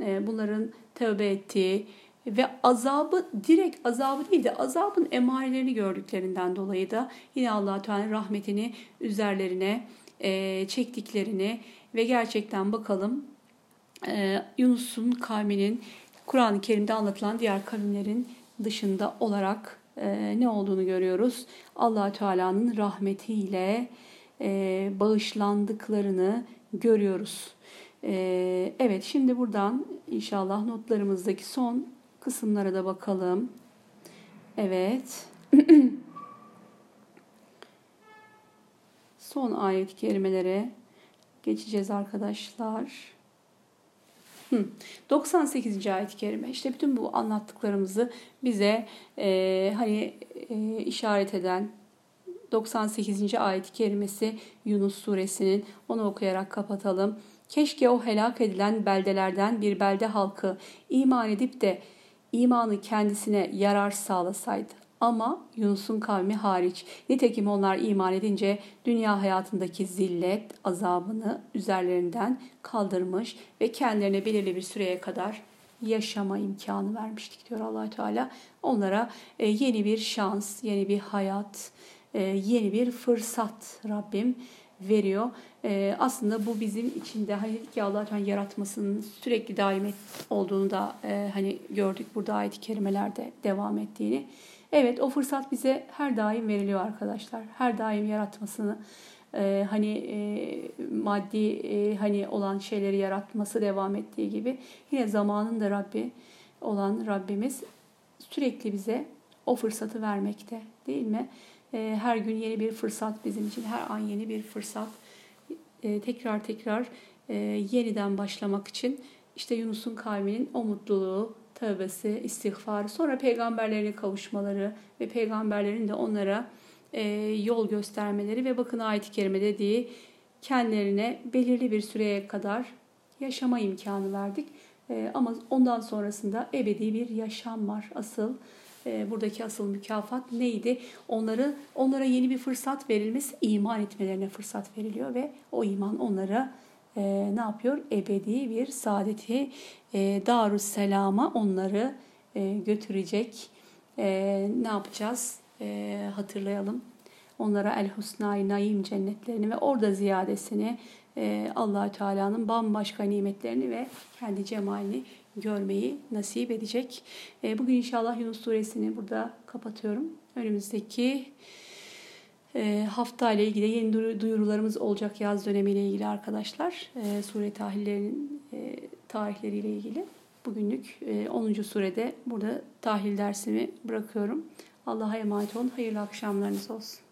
e, bunların tövbe ettiği ve azabı direkt azabı değil de azabın emarelerini gördüklerinden dolayı da yine allah Teala rahmetini üzerlerine e, çektiklerini ve gerçekten bakalım e, Yunus'un kavminin Kur'an-ı Kerim'de anlatılan diğer kavimlerin dışında olarak e, ne olduğunu görüyoruz. allah Teala'nın rahmetiyle e, bağışlandıklarını görüyoruz. E, evet şimdi buradan inşallah notlarımızdaki son kısımlara da bakalım. Evet. son ayet kelimelere geçeceğiz arkadaşlar. 98. ayet-i kerime işte bütün bu anlattıklarımızı bize e, hani e, işaret eden 98. ayet-i kerimesi Yunus suresinin onu okuyarak kapatalım. Keşke o helak edilen beldelerden bir belde halkı iman edip de imanı kendisine yarar sağlasaydı. Ama Yunus'un kavmi hariç. Nitekim onlar iman edince dünya hayatındaki zillet, azabını üzerlerinden kaldırmış ve kendilerine belirli bir süreye kadar yaşama imkanı vermiştik diyor allah Teala. Onlara e, yeni bir şans, yeni bir hayat, e, yeni bir fırsat Rabbim veriyor. E, aslında bu bizim içinde hani dedik ya Allah Teala yaratmasının sürekli daim olduğunu da hani gördük burada ayet-i kerimelerde devam ettiğini. Evet o fırsat bize her daim veriliyor arkadaşlar. Her daim yaratmasını e, hani e, maddi e, hani olan şeyleri yaratması devam ettiği gibi yine zamanın Rabbi olan Rabbimiz sürekli bize o fırsatı vermekte değil mi? Her gün yeni bir fırsat bizim için, her an yeni bir fırsat. Tekrar tekrar yeniden başlamak için işte Yunus'un kalbinin o mutluluğu, tövbesi, istiğfarı, sonra peygamberlerine kavuşmaları ve peygamberlerin de onlara e, yol göstermeleri ve bakın ayet-i kerime dediği kendilerine belirli bir süreye kadar yaşama imkanı verdik. E, ama ondan sonrasında ebedi bir yaşam var. Asıl e, buradaki asıl mükafat neydi? Onları onlara yeni bir fırsat verilmesi, iman etmelerine fırsat veriliyor ve o iman onlara e, ne yapıyor? Ebedi bir saadeti e, Darüsselam'a onları e, götürecek. E, ne yapacağız? E, hatırlayalım. Onlara El Husna-i Naim cennetlerini ve orada ziyadesini e, allah Teala'nın bambaşka nimetlerini ve kendi cemalini görmeyi nasip edecek. E, bugün inşallah Yunus suresini burada kapatıyorum. Önümüzdeki e, hafta ile ilgili yeni duyurularımız olacak yaz dönemiyle ilgili arkadaşlar. E, sure tahillerinin e, tarihleriyle ilgili. Bugünlük e, 10. surede burada tahlil dersimi bırakıyorum. Allah'a emanet olun. Hayırlı akşamlarınız olsun.